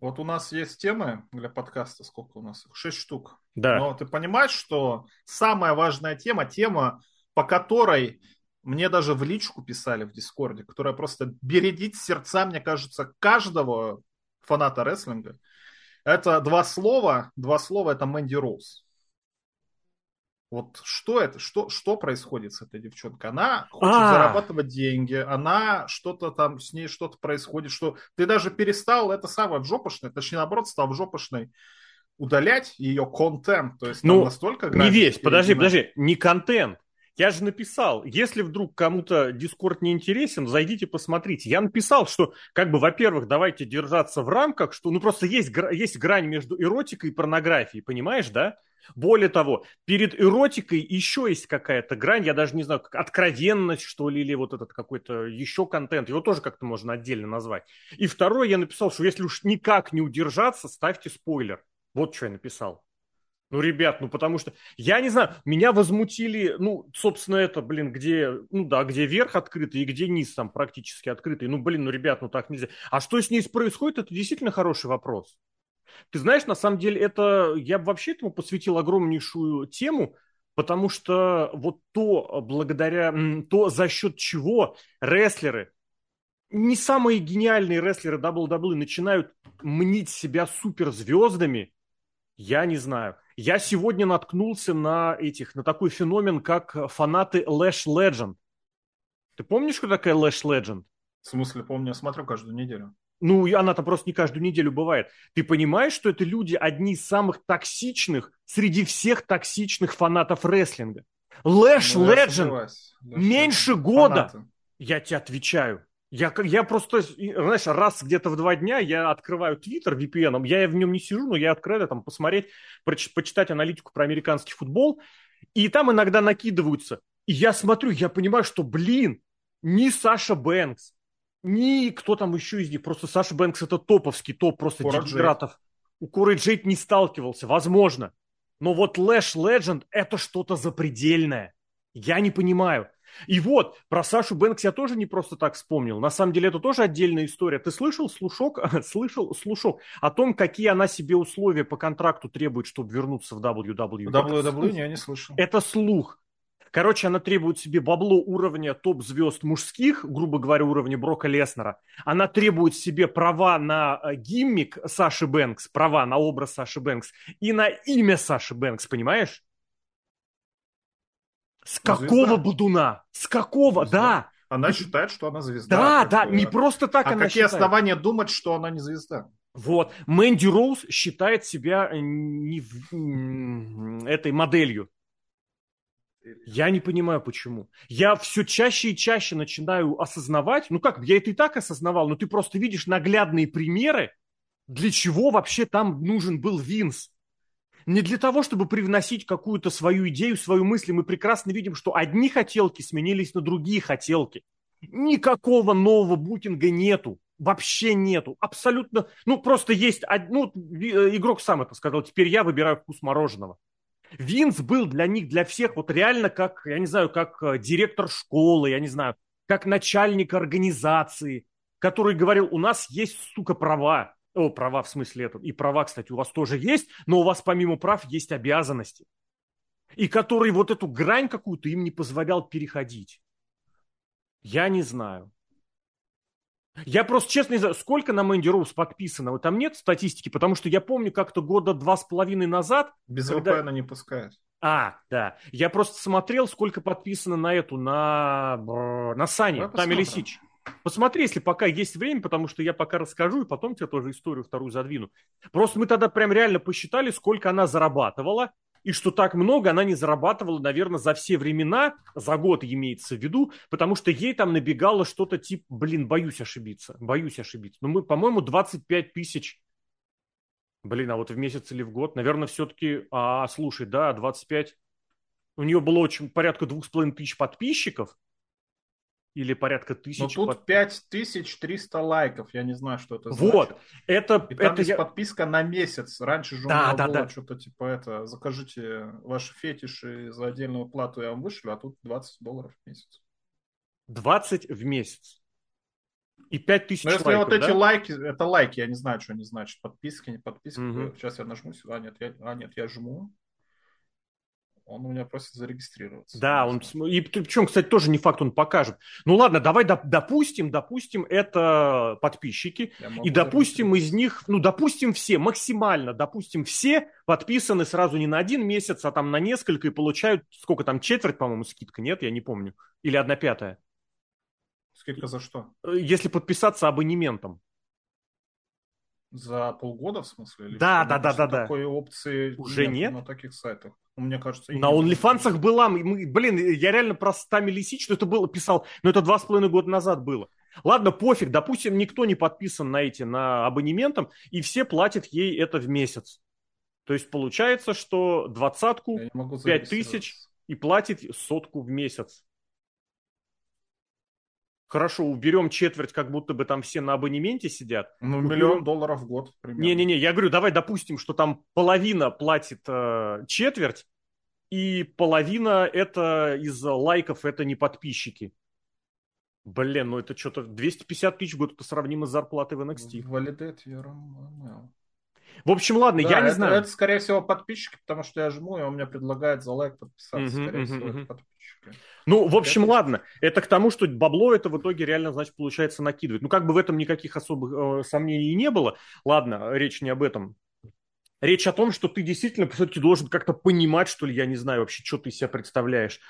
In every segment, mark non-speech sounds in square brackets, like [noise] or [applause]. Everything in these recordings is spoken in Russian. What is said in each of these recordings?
Вот у нас есть темы для подкаста, сколько у нас? Шесть штук. Да. Но ты понимаешь, что самая важная тема, тема, по которой мне даже в личку писали в Дискорде, которая просто бередит сердца, мне кажется, каждого фаната рестлинга. Это два слова, два слова, это Мэнди Роуз. Вот что это, что, что происходит с этой девчонкой? Она хочет А-а-а. зарабатывать деньги, она что-то там, с ней что-то происходит, что ты даже перестал это самое в жопошной, точнее наоборот, стал в жопошной удалять ее контент. То есть ну, настолько Не весь, подожди, подожди, не контент. Я же написал, если вдруг кому-то Дискорд не интересен, зайдите посмотрите. Я написал, что, как бы, во-первых, давайте держаться в рамках, что, ну, просто есть, есть грань между эротикой и порнографией, понимаешь, да? Более того, перед эротикой еще есть какая-то грань, я даже не знаю, как откровенность, что ли, или вот этот какой-то еще контент, его тоже как-то можно отдельно назвать. И второе, я написал, что если уж никак не удержаться, ставьте спойлер. Вот что я написал. Ну, ребят, ну потому что, я не знаю, меня возмутили, ну, собственно, это, блин, где, ну да, где верх открытый и где низ там практически открытый. Ну, блин, ну, ребят, ну так нельзя. А что с ней происходит, это действительно хороший вопрос. Ты знаешь, на самом деле, это, я бы вообще этому посвятил огромнейшую тему, потому что вот то, благодаря, то за счет чего рестлеры, не самые гениальные рестлеры WWE начинают мнить себя суперзвездами, я не знаю. Я сегодня наткнулся на этих, на такой феномен, как фанаты Lash Legend. Ты помнишь, что такая Lash Legend? В смысле, помню, я смотрю каждую неделю. Ну, и она там просто не каждую неделю бывает. Ты понимаешь, что это люди одни из самых токсичных среди всех токсичных фанатов рестлинга? Lash ну, Legend меньше года. Фанаты. Я тебе отвечаю. Я, я просто, знаешь, раз где-то в два дня я открываю Твиттер VPN, я в нем не сижу, но я открываю там посмотреть, проч, почитать аналитику про американский футбол, и там иногда накидываются. И я смотрю, я понимаю, что, блин, ни Саша Бэнкс, ни кто там еще из них, просто Саша Бэнкс это топовский топ просто дегенератов. У Коры Джейд не сталкивался, возможно. Но вот Лэш Legend это что-то запредельное. Я не понимаю. И вот, про Сашу Бэнкс я тоже не просто так вспомнил. На самом деле это тоже отдельная история. Ты слышал слушок, [laughs] слышал слушок о том, какие она себе условия по контракту требует, чтобы вернуться в WWE? WWE я не слышал. Это слух. Короче, она требует себе бабло уровня топ-звезд мужских, грубо говоря, уровня Брока Леснера. Она требует себе права на э, гиммик Саши Бэнкс, права на образ Саши Бэнкс и на имя Саши Бэнкс, понимаешь? С какого звезда. Будуна? С какого? Звезда. Да. Она считает, что она звезда. Да, да, не просто так а она какие считает. основания думать, что она не звезда? Вот. Мэнди Роуз считает себя э, не этой моделью. Я не понимаю, почему. Я все чаще и чаще начинаю осознавать, ну как, я это и так осознавал, но ты просто видишь наглядные примеры, для чего вообще там нужен был Винс не для того, чтобы привносить какую-то свою идею, свою мысль. Мы прекрасно видим, что одни хотелки сменились на другие хотелки. Никакого нового букинга нету. Вообще нету. Абсолютно. Ну, просто есть... Ну, э, игрок сам это сказал. Теперь я выбираю вкус мороженого. Винс был для них, для всех, вот реально как, я не знаю, как э, директор школы, я не знаю, как начальник организации, который говорил, у нас есть, сука, права. О, права в смысле это. И права, кстати, у вас тоже есть, но у вас помимо прав есть обязанности. И который вот эту грань какую-то им не позволял переходить. Я не знаю. Я просто честно не знаю, сколько на Мэнди Роуз подписано. Вот там нет статистики, потому что я помню как-то года два с половиной назад... Без когда... VPN не пускают. А, да. Я просто смотрел, сколько подписано на эту, на, на Сане, там Лисич. Посмотри, если пока есть время, потому что я пока расскажу, и потом тебе тоже историю вторую задвину. Просто мы тогда прям реально посчитали, сколько она зарабатывала, и что так много она не зарабатывала, наверное, за все времена, за год имеется в виду, потому что ей там набегало что-то типа, блин, боюсь ошибиться, боюсь ошибиться. Ну, мы, по-моему, 25 тысяч, блин, а вот в месяц или в год, наверное, все-таки, а, слушай, да, 25, у нее было очень порядка двух с половиной тысяч подписчиков, или порядка тысячи. Ну тут под... 5300 лайков, я не знаю, что это значит. Вот, это... И там это есть я... подписка на месяц. Раньше же да, у да, было да. что-то типа это, закажите ваши фетиши за отдельную плату, я вам вышлю, а тут 20 долларов в месяц. 20 в месяц. И 5000 Но если лайков, вот эти да? лайки, это лайки, я не знаю, что они значат. Подписки, не подписки. Угу. Сейчас я нажму сюда. А, нет, я, а, нет, я жму. Он у меня просит зарегистрироваться. Да, он и причем, кстати, тоже не факт, он покажет. Ну ладно, давай допустим, допустим, это подписчики, и допустим из них, ну допустим все, максимально, допустим все подписаны сразу не на один месяц, а там на несколько и получают сколько там четверть, по-моему, скидка, нет, я не помню, или одна пятая. Скидка за что? Если подписаться абонементом. За полгода, в смысле? Или да, да, да, да, да. Такой опции уже нет, нет на таких сайтах. Мне кажется, на OnlyFans была, мы, блин, я реально про 100 лисич, что это было, писал, но это два с половиной года назад было. Ладно, пофиг, допустим, никто не подписан на эти, на абонементом, и все платят ей это в месяц. То есть получается, что двадцатку, пять тысяч и платит сотку в месяц. Хорошо, уберем четверть, как будто бы там все на абонементе сидят. Ну, уберем... миллион долларов в год примерно. Не-не-не, я говорю, давай допустим, что там половина платит э, четверть, и половина это из лайков, это не подписчики. Блин, ну это что-то 250 тысяч будет по сравнимо с зарплатой в NXT. Validate В общем, ладно, да, я не это, знаю. Это, скорее всего, подписчики, потому что я жму, и он мне предлагает за лайк подписаться. Uh-huh, скорее uh-huh, всего, uh-huh. подписчики. Ну, в общем, это... ладно. Это к тому, что бабло это в итоге реально, значит, получается накидывать. Ну, как бы в этом никаких особых э, сомнений не было. Ладно, речь не об этом. Речь о том, что ты действительно все-таки должен как-то понимать, что ли, я не знаю вообще, что ты из себя представляешь.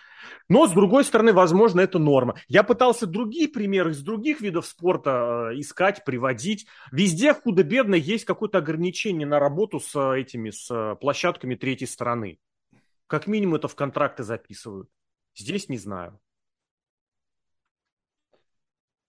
Но, с другой стороны, возможно, это норма. Я пытался другие примеры из других видов спорта э, искать, приводить. Везде худо-бедно есть какое-то ограничение на работу с э, этими, с э, площадками третьей стороны. Как минимум это в контракты записывают. Здесь не знаю.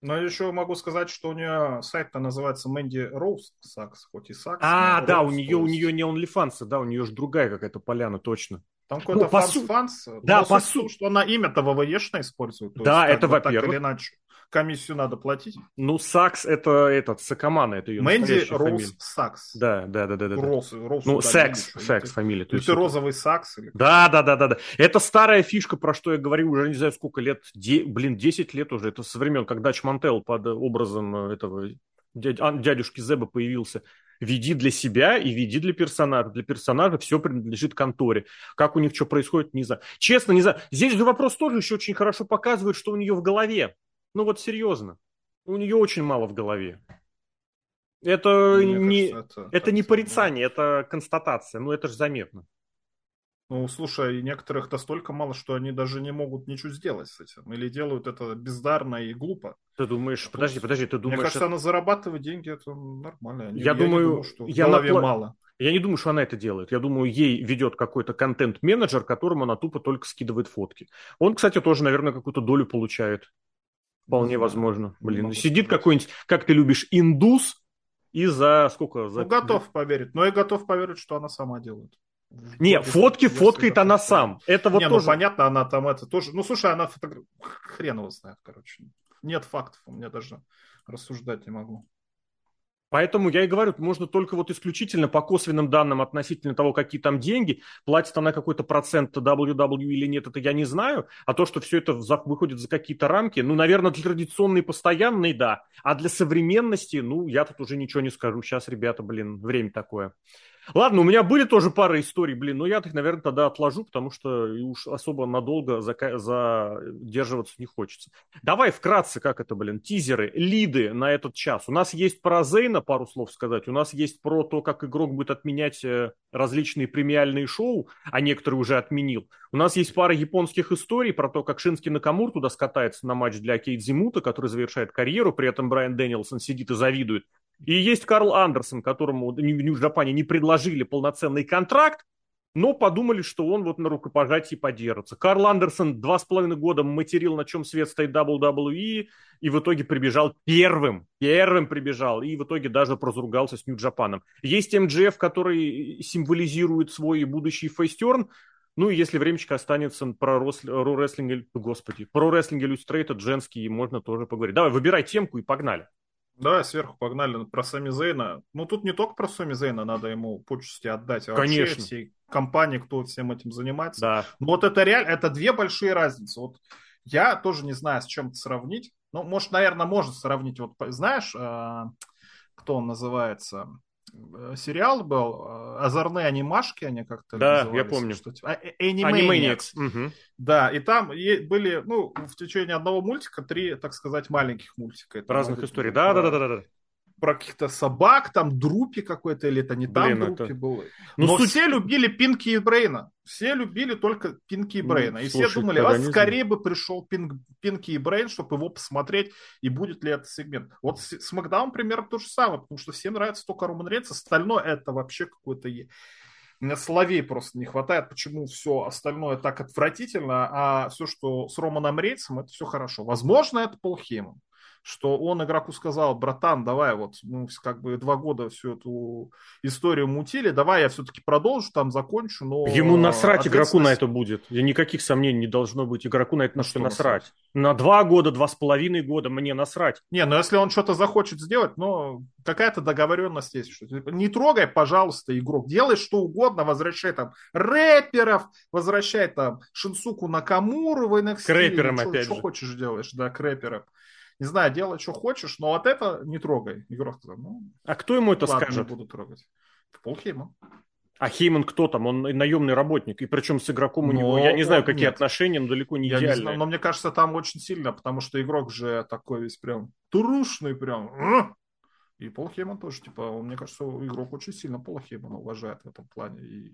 Но еще могу сказать, что у нее сайт-то называется Мэнди Роуз Сакс, хоть и Сакс. А, да, у нее, у нее не OnlyFans, да, у нее же другая какая-то поляна, точно. Там какой-то ну, фанс-фанс. Да, по сути. Что она имя-то ВВЕшное использует. Да, есть, это во-первых. Так или иначе комиссию надо платить. Ну, Сакс это этот, Сакамана, это ее Мэнди Роуз. Сакс. Да, да, да, да. да. Роуз, Роуз ну, Секс, Секс фамилия. То есть ты розовый Сакс? Или... Да, да, да, да, да. Это старая фишка, про что я говорю уже не знаю сколько лет, де... блин, 10 лет уже. Это со времен, когда Чмантел под образом этого дядюшки Зеба появился. Веди для себя и веди для персонажа. Для персонажа все принадлежит конторе. Как у них что происходит, не знаю. Честно, не знаю. Здесь же вопрос тоже еще очень хорошо показывает, что у нее в голове. Ну вот серьезно. У нее очень мало в голове. Это Мне не, кажется, это, это не порицание, это констатация. Ну, это же заметно. Ну, слушай, некоторых настолько мало, что они даже не могут ничего сделать с этим. Или делают это бездарно и глупо. Ты думаешь, а подожди, подожди, ты думаешь... Мне кажется, это... она зарабатывает деньги, это нормально. Я, я думаю, думаю, что я в голове напла... мало. Я не думаю, что она это делает. Я думаю, ей ведет какой-то контент-менеджер, которому она тупо только скидывает фотки. Он, кстати, тоже, наверное, какую-то долю получает. Вполне возможно. Блин, сидит какой-нибудь, как ты любишь, индус и за сколько? За... Ну, готов поверить. Но я готов поверить, что она сама делает. Не, фотки фоткает она сам. Это вот не, ну, тоже... ну понятно, она там это тоже... Ну, слушай, она фотографирует... Хрен его знает, короче. Нет фактов, у меня даже рассуждать не могу. Поэтому я и говорю, можно только вот исключительно по косвенным данным относительно того, какие там деньги, платит она какой-то процент WW или нет, это я не знаю, а то, что все это выходит за какие-то рамки, ну, наверное, для традиционной постоянной, да, а для современности, ну, я тут уже ничего не скажу, сейчас, ребята, блин, время такое. Ладно, у меня были тоже пара историй, блин, но я их, наверное, тогда отложу, потому что уж особо надолго задерживаться не хочется. Давай вкратце, как это, блин, тизеры, лиды на этот час. У нас есть про Зейна пару слов сказать, у нас есть про то, как игрок будет отменять э, различные премиальные шоу, а некоторые уже отменил. У нас есть пара японских историй про то, как Шински Накамур туда скатается на матч для Кейдзимута, который завершает карьеру, при этом Брайан Дэнилсон сидит и завидует. И есть Карл Андерсон, которому в Нью-Джапане не предложили полноценный контракт, но подумали, что он вот на рукопожатии подержится. Карл Андерсон два с половиной года материл, на чем свет стоит WWE, и в итоге прибежал первым, первым прибежал, и в итоге даже прозругался с Нью-Джапаном. Есть МДФ, который символизирует свой будущий фейстерн, ну, и если времечко останется про рестлинг, господи, про рестлинг иллюстрейтед женский, можно тоже поговорить. Давай, выбирай темку и погнали. Да, сверху погнали про Сами Зейна. Ну, тут не только про Сами Зейна надо ему почести отдать, а Конечно. вообще всей компании, кто всем этим занимается. Да. Но вот это реально, это две большие разницы. Вот я тоже не знаю, с чем это сравнить. Ну, может, наверное, можно сравнить. Вот, знаешь, э, кто он называется? Э, сериал был э, «Озорные анимашки», они как-то Да, я помню. Что типа, Animaniacs. Угу. Да, и там были, ну, в течение одного мультика три, так сказать, маленьких мультика. Это Разных историй. Да, да, да, да, да про каких-то собак, там Друпи какой-то, или это не Блин, там Друпи это... был. Но, Но суть... все любили Пинки и Брейна. Все любили только Пинки и ну, Брейна. Ну, и слушай, все думали, а скорее бы пришел Пинк, Пинки и Брейн, чтобы его посмотреть, и будет ли это сегмент. Вот с, с Макдаун примерно то же самое, потому что всем нравится только Роман Рейнс, остальное это вообще какое-то... У меня словей просто не хватает, почему все остальное так отвратительно, а все, что с Романом Рейнсом, это все хорошо. Возможно, это Пол Хейман что он игроку сказал, братан, давай вот, мы как бы два года всю эту историю мутили, давай я все-таки продолжу, там закончу, но... Ему насрать ответственность... игроку на это будет. Никаких сомнений не должно быть. Игроку на это на что насрать? насрать? На два года, два с половиной года мне насрать. Не, ну если он что-то захочет сделать, ну, какая-то договоренность есть. Что типа, не трогай, пожалуйста, игрок. Делай что угодно, возвращай там рэперов, возвращай там Шинсуку Накамуру в NXT. К рэперам опять что, же. Что хочешь делаешь, да, к рэперам не знаю, делай, что хочешь, но вот это не трогай. Сказал, ну, а кто ему это ладно, скажет? буду трогать. Пол Хейман. А Хейман кто там? Он наемный работник. И причем с игроком но... у него, я не знаю, какие нет. отношения, но далеко не я идеальные. Не знаю, но мне кажется, там очень сильно, потому что игрок же такой весь прям трушный прям. И Пол Хейман тоже, типа, мне кажется, игрок очень сильно Пола Хеймана уважает в этом плане. И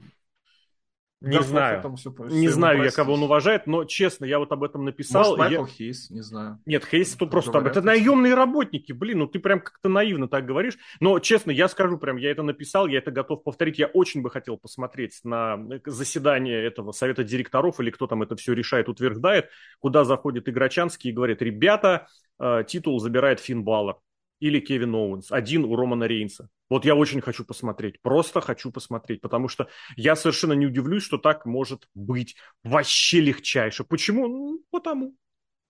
не знаю. Все, не знаю я, кого он уважает, но честно, я вот об этом написал. Может, Майкл я... Хейс, не знаю. Нет, Хейс это просто... Говорят, это наемные работники, блин, ну ты прям как-то наивно так говоришь. Но честно, я скажу прям, я это написал, я это готов повторить. Я очень бы хотел посмотреть на заседание этого совета директоров или кто там это все решает, утверждает, куда заходит Игрочанский и говорит, ребята, э, титул забирает Финн Баллар или Кевин Оуэнс. Один у Романа Рейнса. Вот я очень хочу посмотреть, просто хочу посмотреть, потому что я совершенно не удивлюсь, что так может быть вообще легчайше. Почему? Ну, потому.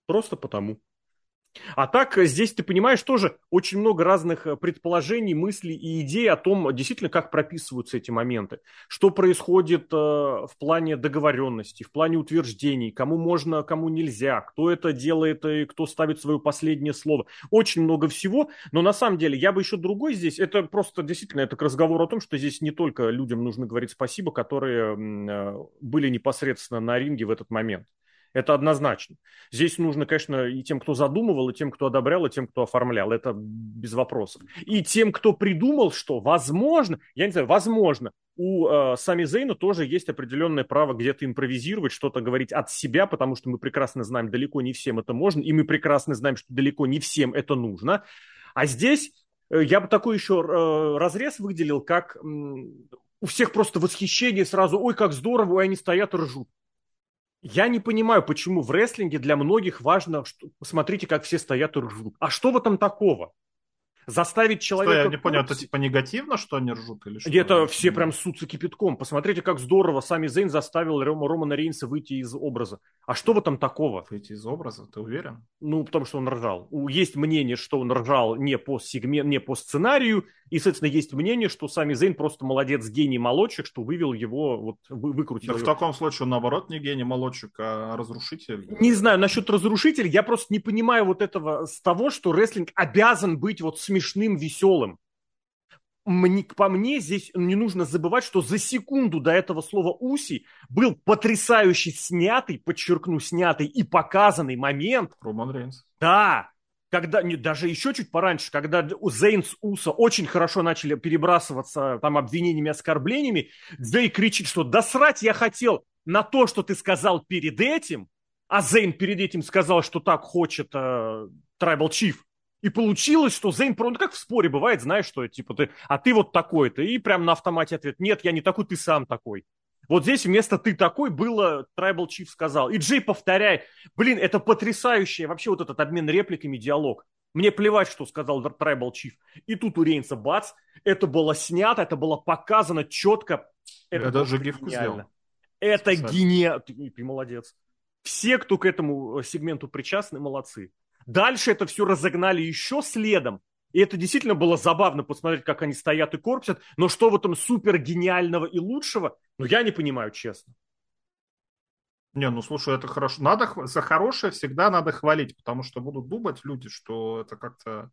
Просто потому. А так, э, здесь ты понимаешь тоже очень много разных э, предположений, мыслей и идей о том, действительно, как прописываются эти моменты. Что происходит э, в плане договоренности, в плане утверждений, кому можно, кому нельзя, кто это делает и кто ставит свое последнее слово. Очень много всего, но на самом деле я бы еще другой здесь, это просто действительно, это к разговору о том, что здесь не только людям нужно говорить спасибо, которые были непосредственно на ринге в этот момент. Это однозначно. Здесь нужно, конечно, и тем, кто задумывал, и тем, кто одобрял, и тем, кто оформлял. Это без вопросов. И тем, кто придумал, что, возможно, я не знаю, возможно, у э, Сами Зейна тоже есть определенное право где-то импровизировать, что-то говорить от себя, потому что мы прекрасно знаем, далеко не всем это можно, и мы прекрасно знаем, что далеко не всем это нужно. А здесь э, я бы такой еще э, разрез выделил, как э, у всех просто восхищение сразу, ой, как здорово, ой, они стоят и ржут. Я не понимаю, почему в рестлинге для многих важно, что, посмотрите, как все стоят и ржут. А что в этом такого? заставить человека... Что, я не понял, это типа негативно, что они ржут или что? Это все прям сутся кипятком. Посмотрите, как здорово сами Зейн заставил Рома, Романа Рейнса выйти из образа. А что в этом такого? Выйти из образа, ты уверен? Ну, потому что он ржал. Есть мнение, что он ржал не по, сегмент, не по сценарию, и, соответственно, есть мнение, что сами Зейн просто молодец, гений молодчик, что вывел его, вот, вы, выкрутил да его. в таком случае он, наоборот, не гений молодчик, а разрушитель. Не знаю, насчет разрушителя, я просто не понимаю вот этого с того, что рестлинг обязан быть вот смешным, веселым. Мне, по мне здесь не нужно забывать, что за секунду до этого слова «уси» был потрясающий снятый, подчеркну, снятый и показанный момент. Роман Рейнс. Да, когда, не, даже еще чуть пораньше, когда Зейн с Уса очень хорошо начали перебрасываться там обвинениями, оскорблениями, Зей кричит, что «да срать я хотел на то, что ты сказал перед этим», а Зейн перед этим сказал, что так хочет э, Tribal Chief. И получилось, что Зейн, ну как в споре бывает, знаешь, что типа ты, а ты вот такой-то. И прям на автомате ответ, нет, я не такой, ты сам такой. Вот здесь вместо «ты такой» было Tribal Chief сказал. И Джей повторяй. Блин, это потрясающе. Вообще вот этот обмен репликами, диалог. Мне плевать, что сказал Tribal Chief. И тут у Рейнса бац. Это было снято, это было показано четко. Это Я даже гифку сделал. Это гениально. Ты, ты молодец. Все, кто к этому сегменту причастны, молодцы. Дальше это все разогнали еще следом. И это действительно было забавно посмотреть, как они стоят и корпсят. Но что в этом супер гениального и лучшего, ну я не понимаю, честно. Не, ну слушай, это хорошо. Надо за хорошее всегда надо хвалить, потому что будут думать люди, что это как-то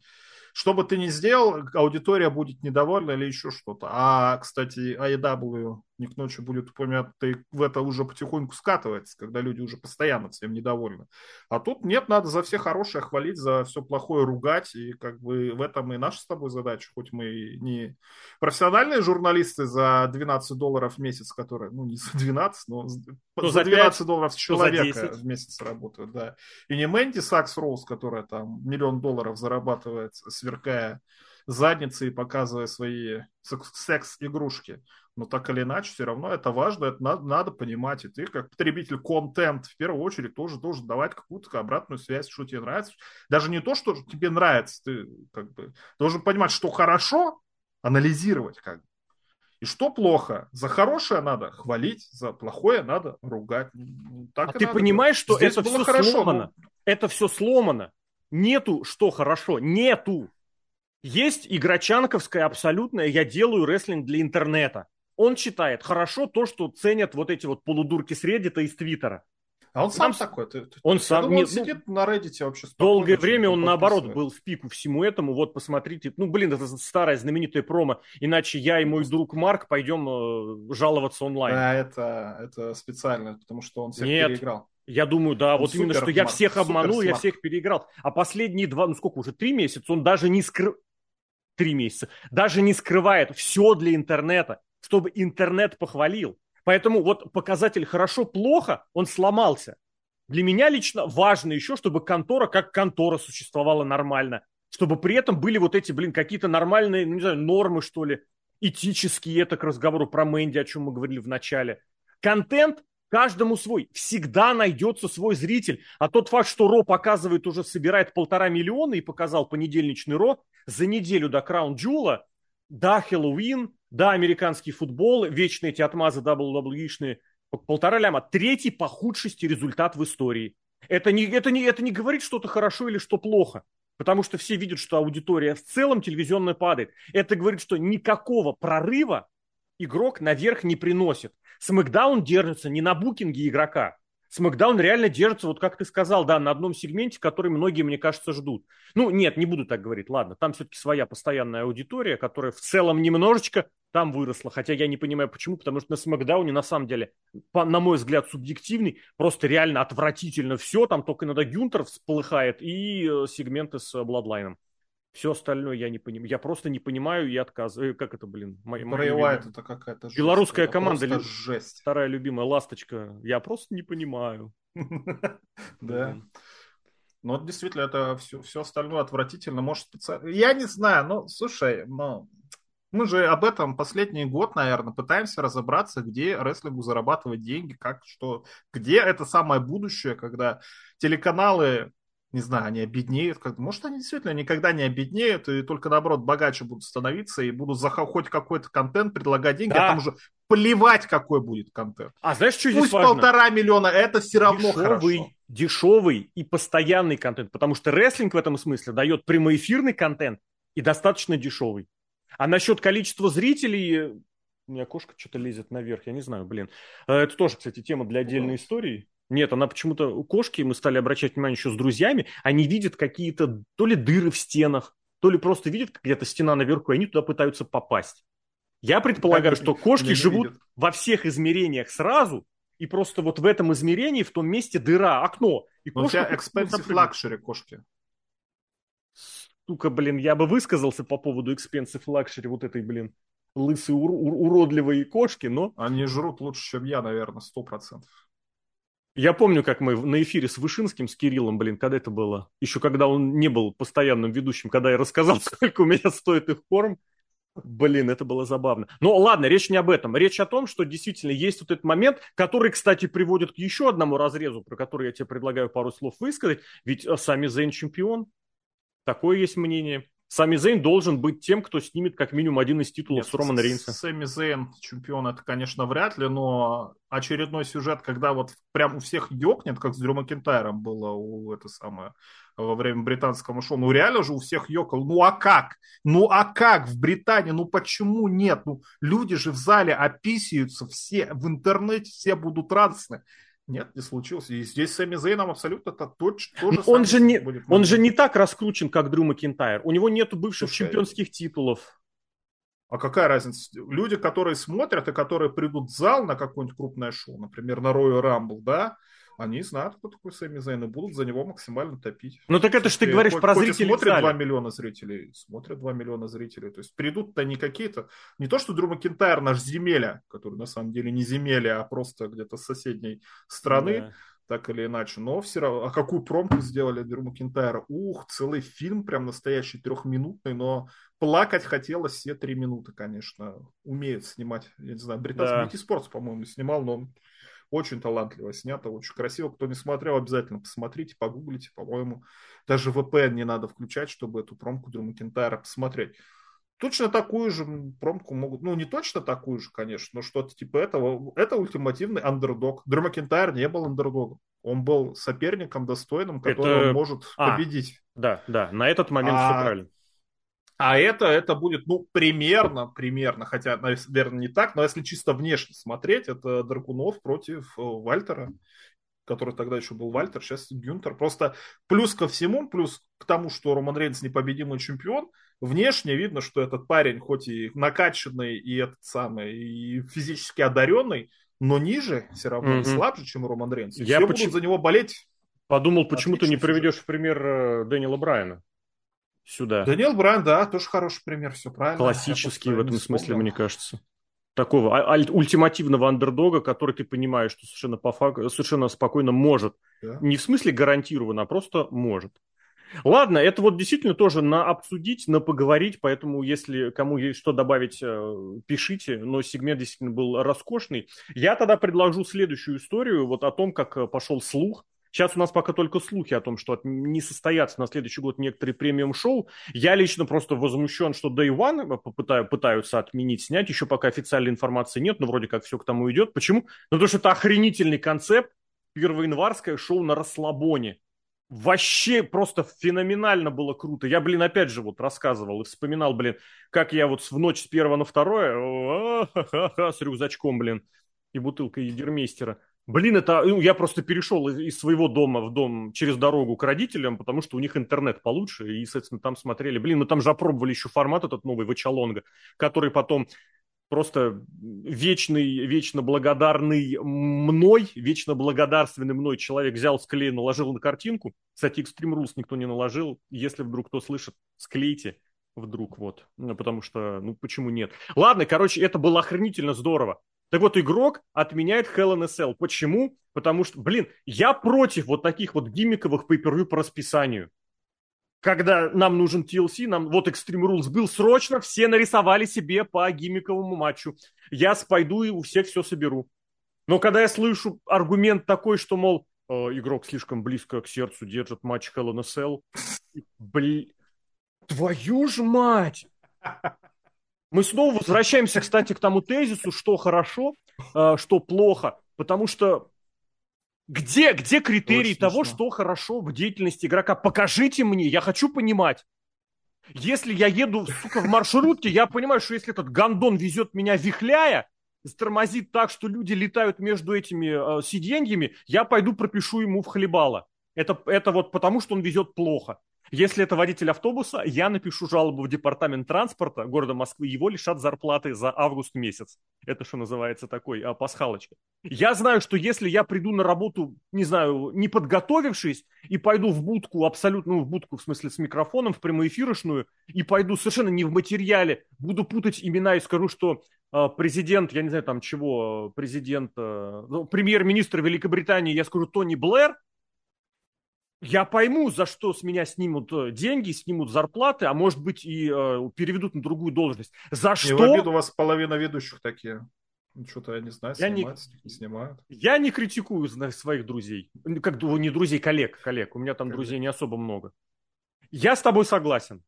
что бы ты ни сделал, аудитория будет недовольна или еще что-то. А, кстати, AEW не к ночи будет упомянут, и в это уже потихоньку скатывается, когда люди уже постоянно всем недовольны. А тут нет, надо за все хорошее хвалить, за все плохое ругать, и как бы в этом и наша с тобой задача, хоть мы не профессиональные журналисты за 12 долларов в месяц, которые, ну, не за 12, но ну, за 12 5, долларов с человека в месяц работают, да. И не Мэнди Сакс Роуз, которая там миллион долларов зарабатывает, сверкая задницей и показывая свои секс-игрушки. Но так или иначе, все равно это важно, это надо, надо понимать. И ты, как потребитель контент, в первую очередь тоже должен давать какую-то обратную связь, что тебе нравится. Даже не то, что тебе нравится, ты как бы должен понимать, что хорошо, анализировать как бы. И что плохо? За хорошее надо хвалить, за плохое надо ругать. Ну, так а ты надо понимаешь, что Здесь это все хорошо, сломано? Но... Это все сломано. Нету что хорошо, нету. Есть игрочанковская абсолютная «я делаю рестлинг для интернета». Он читает хорошо то, что ценят вот эти вот полудурки с Reddit и с Твиттера. А он сам Там, такой. Ты, он сам думал, не, он ну, сидит на Reddit вообще. Долгое время он наоборот был в пику всему этому. Вот посмотрите, ну блин, это старая знаменитая промо. Иначе я и мой друг Марк пойдем э, жаловаться онлайн. Да, это это специально, потому что он всех Нет. переиграл. Я думаю, да, он вот именно, что я всех обманул, я всех переиграл. А последние два, ну сколько уже, три месяца, он даже не скрыл... Три месяца. Даже не скрывает все для интернета, чтобы интернет похвалил. Поэтому вот показатель хорошо-плохо, он сломался. Для меня лично важно еще, чтобы контора как контора существовала нормально. Чтобы при этом были вот эти, блин, какие-то нормальные, ну, не знаю, нормы, что ли, этические, это к разговору про Мэнди, о чем мы говорили в начале. Контент каждому свой. Всегда найдется свой зритель. А тот факт, что Ро показывает, уже собирает полтора миллиона и показал понедельничный Ро за неделю до Краун Джула, да, Хэллоуин, да, американский футбол, вечные эти отмазы WWE-шные, полтора ляма. Третий по худшести результат в истории. Это не, это, не, это не говорит что-то хорошо или что плохо. Потому что все видят, что аудитория в целом телевизионная падает. Это говорит, что никакого прорыва игрок наверх не приносит. Смакдаун держится не на букинге игрока, Смакдаун реально держится, вот как ты сказал, да, на одном сегменте, который многие, мне кажется, ждут. Ну, нет, не буду так говорить, ладно, там все-таки своя постоянная аудитория, которая в целом немножечко там выросла, хотя я не понимаю почему, потому что на Смакдауне на самом деле, по, на мой взгляд, субъективный, просто реально отвратительно все, там только иногда Гюнтер всполыхает и э, сегменты с Бладлайном. Все остальное я не понимаю. Я просто не понимаю и отказываю. Э, как это, блин? Моя, моя это какая-то жесть. Белорусская это команда. Ли... жесть. Вторая любимая ласточка. Я просто не понимаю. [laughs] Да. Ну, действительно, это все, все остальное отвратительно. Может, специально... Я не знаю, ну, слушай, ну, мы же об этом последний год, наверное, пытаемся разобраться, где рестлингу зарабатывать деньги, как, что, где это самое будущее, когда телеканалы не знаю, они обеднеют. Как... Может, они действительно никогда не обеднеют, и только, наоборот, богаче будут становиться, и будут за хоть какой-то контент предлагать деньги, да. а там уже плевать, какой будет контент. А знаешь, что здесь Пусть важно? полтора миллиона, это все равно дешевый, хорошо. Дешевый и постоянный контент, потому что рестлинг в этом смысле дает прямоэфирный контент и достаточно дешевый. А насчет количества зрителей, у меня кошка что-то лезет наверх, я не знаю, блин. Э, это тоже, кстати, тема для отдельной истории. Нет, она почему-то кошки, мы стали обращать внимание еще с друзьями, они видят какие-то то ли дыры в стенах, то ли просто видят где-то стена наверху, и они туда пытаются попасть. Я предполагаю, что кошки живут видят. во всех измерениях сразу, и просто вот в этом измерении, в том месте дыра, окно. И Но кошка, у тебя expensive luxury кошки. Сука, блин, я бы высказался по поводу expensive luxury вот этой, блин, лысой, ур- уродливой кошки, но... Они жрут лучше, чем я, наверное, сто процентов. Я помню, как мы на эфире с Вышинским, с Кириллом, блин, когда это было? Еще когда он не был постоянным ведущим, когда я рассказал, [laughs] сколько у меня стоит их корм. Блин, это было забавно. Но ладно, речь не об этом. Речь о том, что действительно есть вот этот момент, который, кстати, приводит к еще одному разрезу, про который я тебе предлагаю пару слов высказать. Ведь э, сами Зейн чемпион. Такое есть мнение. Сами Зейн должен быть тем, кто снимет как минимум один из титулов Нет, с Романа Рейнса. Сами Зейн чемпион, это, конечно, вряд ли, но очередной сюжет, когда вот прям у всех ёкнет, как с Дрю Макентайром было у это самое во время британского шоу. Ну, реально же у всех ёкал. Ну, а как? Ну, а как в Британии? Ну, почему нет? Ну, люди же в зале описываются все, в интернете все будут радостны. Нет, не случилось. И здесь Сэмми Зейном абсолютно точно то же он же не, будет. Он же не так раскручен, как Дрю Макинтайр. У него нету бывших Слушай, чемпионских титулов. А какая разница? Люди, которые смотрят и которые придут в зал на какое-нибудь крупное шоу, например, на Royal Rumble, да, они знают, кто такой Сэмми Зейн, и будут за него максимально топить. Ну так это же ты говоришь про зрителей смотрят 2 миллиона зрителей, смотрят 2 миллиона зрителей. То есть придут-то не какие-то... Не то, что Дрю Макентайр наш земеля, который на самом деле не земеля, а просто где-то с соседней страны, да. так или иначе. Но все равно... А какую промку сделали Дрю Макентайра? Ух, целый фильм, прям настоящий трехминутный, но плакать хотелось все три минуты, конечно. Умеет снимать. Я не знаю, британский да. спорт, по-моему, снимал, но очень талантливо снято, очень красиво. Кто не смотрел, обязательно посмотрите, погуглите. По-моему, даже VPN не надо включать, чтобы эту промку Дрю Макентайра посмотреть. Точно такую же промку могут, ну не точно такую же, конечно, но что-то типа этого. Это ультимативный андердог. Дрю Макентайр не был андердогом. Он был соперником достойным, который это... может а, победить. Да, да, на этот момент а... все правильно. А это, это будет, ну, примерно, примерно, хотя, наверное, не так, но если чисто внешне смотреть, это Дракунов против э, Вальтера, который тогда еще был Вальтер, сейчас Гюнтер. Просто плюс ко всему, плюс к тому, что Роман Рейнс непобедимый чемпион, внешне видно, что этот парень, хоть и накачанный, и этот самый, и физически одаренный, но ниже, все равно mm-hmm. слабже, чем Роман Рейнс. И Я все почему... будут за него болеть. Подумал, почему ты не приведешь в пример э, Дэниела Брайана сюда. Даниэл Брайан, да, тоже хороший пример, все правильно. Классический в этом смысле, мне кажется. Такого а- ультимативного андердога, который ты понимаешь, что совершенно, по факту, совершенно спокойно может. Да. Не в смысле гарантированно, а просто может. Ладно, это вот действительно тоже на обсудить, на поговорить, поэтому если кому есть что добавить, э, пишите, но сегмент действительно был роскошный. Я тогда предложу следующую историю, вот о том, как э, пошел слух Сейчас у нас пока только слухи о том, что не состоятся на следующий год некоторые премиум-шоу. Я лично просто возмущен, что Day One попытаю, пытаются отменить, снять. Еще пока официальной информации нет, но вроде как все к тому идет. Почему? Ну, потому что это охренительный концепт. Первоянварское шоу на расслабоне. Вообще просто феноменально было круто. Я, блин, опять же вот рассказывал и вспоминал, блин, как я вот в ночь с первого на второе с рюкзачком, блин, и бутылкой Едермейстера Блин, это ну, я просто перешел из, из своего дома в дом через дорогу к родителям, потому что у них интернет получше, и, соответственно, там смотрели. Блин, мы там же опробовали еще формат этот новый, Вачалонга, который потом просто вечный, вечно благодарный мной, вечно благодарственный мной человек взял, склеил, наложил на картинку. Кстати, Extreme Rules никто не наложил. Если вдруг кто слышит, склейте вдруг, вот. Ну, потому что, ну, почему нет? Ладно, короче, это было охренительно здорово. Так вот, игрок отменяет Hell in a Cell. Почему? Потому что, блин, я против вот таких вот гиммиковых pay по расписанию. Когда нам нужен TLC, нам вот Extreme Rules был срочно, все нарисовали себе по гиммиковому матчу. Я пойду и у всех все соберу. Но когда я слышу аргумент такой, что, мол, э, игрок слишком близко к сердцу держит матч Hell in a Cell, блин, твою ж мать! Мы снова возвращаемся, кстати, к тому тезису, что хорошо, э, что плохо, потому что где, где критерии Очень того, смешно. что хорошо в деятельности игрока? Покажите мне, я хочу понимать. Если я еду, сука, в маршрутке, я понимаю, что если этот гандон везет меня вихляя, тормозит так, что люди летают между этими э, сиденьями, я пойду пропишу ему в хлебало. Это, это вот потому, что он везет плохо. Если это водитель автобуса, я напишу жалобу в департамент транспорта города Москвы, его лишат зарплаты за август месяц. Это что называется такой а, пасхалочка. Я знаю, что если я приду на работу, не знаю, не подготовившись, и пойду в будку, абсолютно, ну, в будку, в смысле, с микрофоном, в прямоэфирочную, и пойду совершенно не в материале, буду путать имена и скажу, что э, президент, я не знаю там чего, президент, э, ну, премьер-министр Великобритании, я скажу Тони Блэр, я пойму, за что с меня снимут э, деньги, снимут зарплаты, а может быть и э, переведут на другую должность. За что? Не в обиду, у вас половина ведущих такие. Ну, что-то я не знаю, я снимают, не, не снимают. Я не критикую своих друзей. Как не друзей, коллег, коллег. У меня там коллег. друзей не особо много. Я с тобой согласен.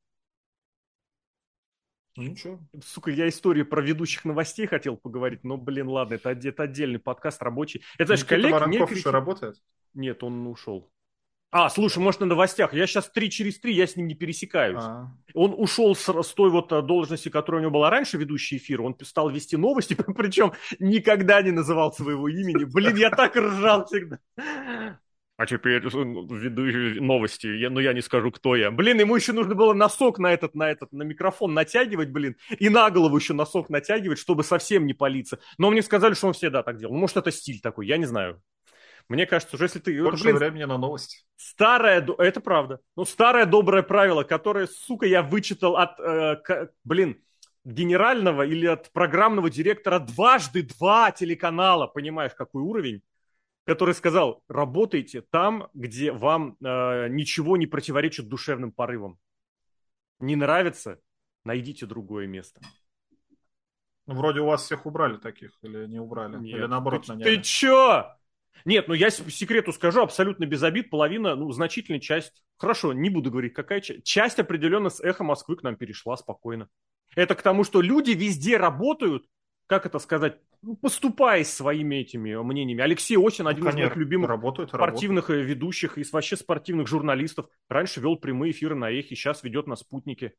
Ну, ничего. Сука, я историю про ведущих новостей хотел поговорить, но, блин, ладно, это, это отдельный подкаст рабочий. Это, знаешь, коллег не критик... работает? Нет, он ушел. А, слушай, может, на новостях. Я сейчас три через три, я с ним не пересекаюсь. А. Он ушел с, с той вот э, должности, которая у него была раньше, ведущий эфир. Он стал вести новости, [laughs] причем никогда не называл своего имени. Блин, я так ржал всегда. А теперь э, веду новости, я, но ну, я не скажу, кто я. Блин, ему еще нужно было носок на этот, на этот, на микрофон натягивать, блин, и на голову еще носок натягивать, чтобы совсем не палиться. Но мне сказали, что он всегда так делал. Может, это стиль такой, я не знаю. Мне кажется, что если ты... Больше блин, времени на новости. Старое, это правда. Ну, старое доброе правило, которое, сука, я вычитал от, э, к, блин, генерального или от программного директора дважды два телеканала, понимаешь, какой уровень, который сказал, работайте там, где вам э, ничего не противоречит душевным порывам. Не нравится, найдите другое место. Ну, вроде у вас всех убрали таких, или не убрали, Нет, или наоборот ты, наняли. Ты чё? Нет, ну я секрету скажу, абсолютно без обид, половина, ну, значительная часть, хорошо, не буду говорить, какая часть, часть определенно с эхо Москвы к нам перешла спокойно. Это к тому, что люди везде работают, как это сказать, ну, поступая своими этими мнениями. Алексей Осин, один ну, конечно, из моих любимых работают, спортивных работают. ведущих и вообще спортивных журналистов, раньше вел прямые эфиры на эхе, сейчас ведет на спутнике.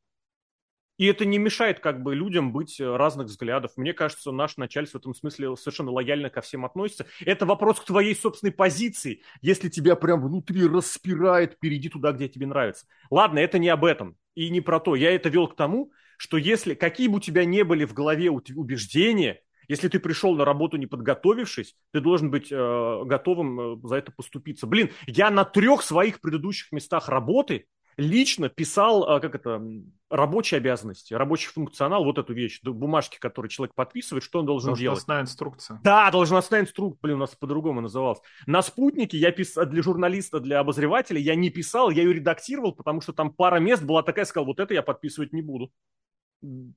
И это не мешает как бы людям быть э, разных взглядов. Мне кажется, наш начальство в этом смысле совершенно лояльно ко всем относится. Это вопрос к твоей собственной позиции. Если тебя прям внутри распирает, перейди туда, где тебе нравится. Ладно, это не об этом и не про то. Я это вел к тому, что если какие бы у тебя не были в голове убеждения, если ты пришел на работу не подготовившись, ты должен быть э, готовым э, за это поступиться. Блин, я на трех своих предыдущих местах работы лично писал, а, как это, рабочие обязанности, рабочий функционал, вот эту вещь, бумажки, которые человек подписывает, что он должен должностная делать. Должностная инструкция. Да, должностная инструкция, блин, у нас по-другому называлось. На спутнике я писал, для журналиста, для обозревателя я не писал, я ее редактировал, потому что там пара мест была такая, сказал, вот это я подписывать не буду.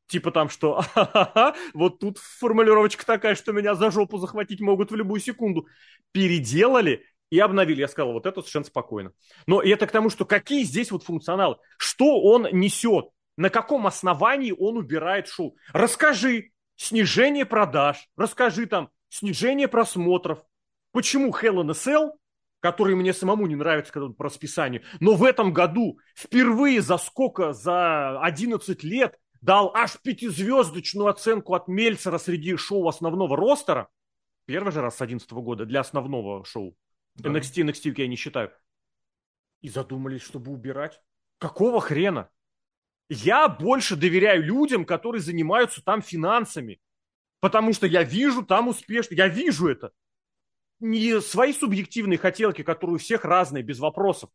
Типа там, что вот тут формулировочка такая, что меня за жопу захватить могут в любую секунду. Переделали, и обновили. Я сказал, вот это совершенно спокойно. Но это к тому, что какие здесь вот функционалы? Что он несет? На каком основании он убирает шоу? Расскажи. Снижение продаж. Расскажи там снижение просмотров. Почему Hell in a Cell, который мне самому не нравится, когда по расписанию, но в этом году впервые за сколько, за 11 лет дал аж пятизвездочную оценку от Мельцера среди шоу основного ростера. Первый же раз с 11 года для основного шоу. Да. NXT, NXT я не считаю. И задумались, чтобы убирать. Какого хрена? Я больше доверяю людям, которые занимаются там финансами. Потому что я вижу там успешно. Я вижу это. Не свои субъективные хотелки, которые у всех разные, без вопросов.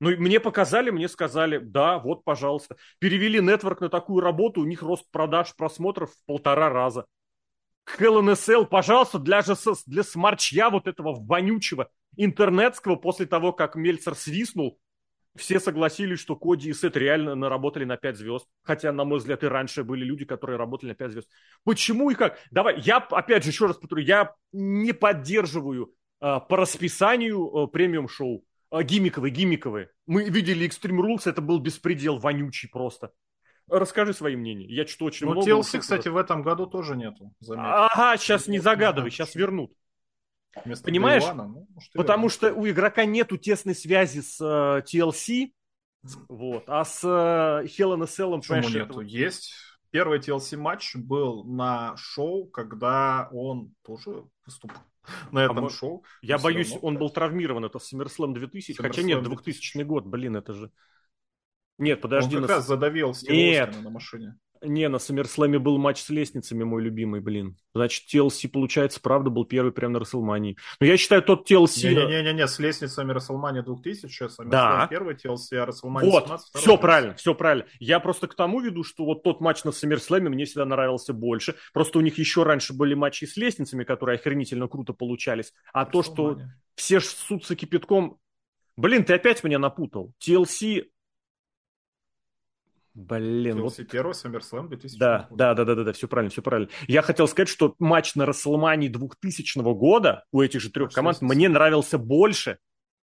Ну, мне показали, мне сказали, да, вот, пожалуйста. Перевели нетворк на такую работу, у них рост продаж, просмотров в полтора раза. КЛНСЛ, пожалуйста, для, же, для смарчья вот этого вонючего интернетского, после того, как Мельцер свистнул, все согласились, что Коди и Сет реально наработали на 5 звезд. Хотя, на мой взгляд, и раньше были люди, которые работали на 5 звезд. Почему и как? Давай, я, опять же, еще раз повторю, я не поддерживаю э, по расписанию э, премиум-шоу. Э, гиммиковые, гиммиковые. Мы видели Extreme Rules, это был беспредел вонючий просто. Расскажи свои мнения. Я что очень ну, много... TLC, кстати, в этом году тоже нету. Заметь. Ага, сейчас не загадывай, сейчас вернут. Вместо Понимаешь? Ивана, ну, может, Потому что у игрока нету тесной связи с uh, э, TLC, вот, а с uh, Hell in a Cell... Почему нету? Это... Есть. Первый TLC матч был на шоу, когда он тоже выступал на этом а шоу. Я боюсь, равно, он был травмирован. Это SummerSlam 2000. SummerSlam хотя нет, 2000 год, блин, это же... Нет, подожди. Он как на... раз задавил Нет. на машине. Не, на Саммерслэме был матч с лестницами, мой любимый, блин. Значит, TLC, получается, правда, был первый прямо на Расселмании. Но я считаю, тот TLC... Не-не-не, с лестницами Расселмания 2000, SummerSlam да. первый, TLC, а Расселмания Вот, 17, все TLC. правильно, все правильно. Я просто к тому веду, что вот тот матч на Саммерслэме мне всегда нравился больше. Просто у них еще раньше были матчи с лестницами, которые охренительно круто получались. А то, что все ссутся кипятком... Блин, ты опять меня напутал. TLC Блин, вот... первый SummerSlam 2000 да, да, да, да, да, да, все правильно, все правильно. Я хотел сказать, что матч на Расселмане 2000 года у этих же трех команд мне нравился больше,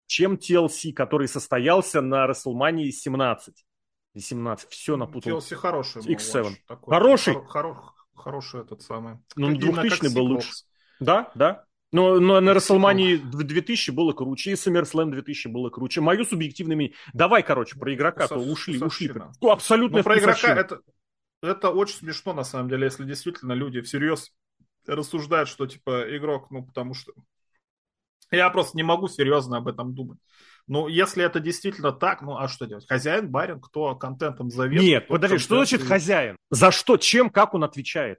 чем TLC, который состоялся на Расселмане 17. 17, все напутал. TLC хороший был. X7. Такой, хороший? Хоро- хоро- хороший этот самый. Ну, 2000 был лучше. Да, да. Но, но на WrestleMania 2000 было круче, и SummerSlam 2000 было круче. Мое субъективное мнение. Давай, короче, про игрока, то ушли, ушли. Абсолютно. Ну, про игрока это, это очень смешно, на самом деле, если действительно люди всерьез рассуждают, что, типа, игрок, ну, потому что... Я просто не могу серьезно об этом думать. Ну, если это действительно так, ну, а что делать? Хозяин, барин, кто контентом заведует? Нет, подожди, что значит хозяин? За что, чем, как он отвечает?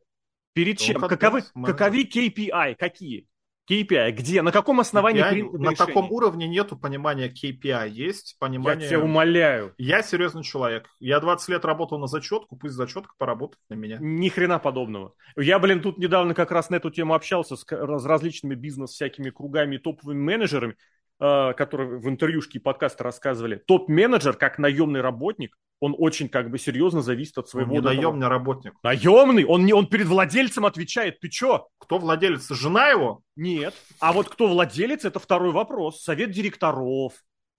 Перед чем? Каковы, каковы KPI? Какие? KPI где? На каком основании KPI, На решение? таком уровне нету понимания KPI. Есть понимание... Я тебя умоляю. Я серьезный человек. Я 20 лет работал на зачетку, пусть зачетка поработает на меня. Ни хрена подобного. Я, блин, тут недавно как раз на эту тему общался с, с различными бизнес всякими кругами и топовыми менеджерами. Э, которые в интервьюшке и подкасты рассказывали, топ-менеджер, как наемный работник, он очень как бы серьезно зависит от своего... Он не наемный работник. Наемный? Он, не, он перед владельцем отвечает. Ты чё? Кто владелец? Жена его? Нет. А вот кто владелец, это второй вопрос. Совет директоров.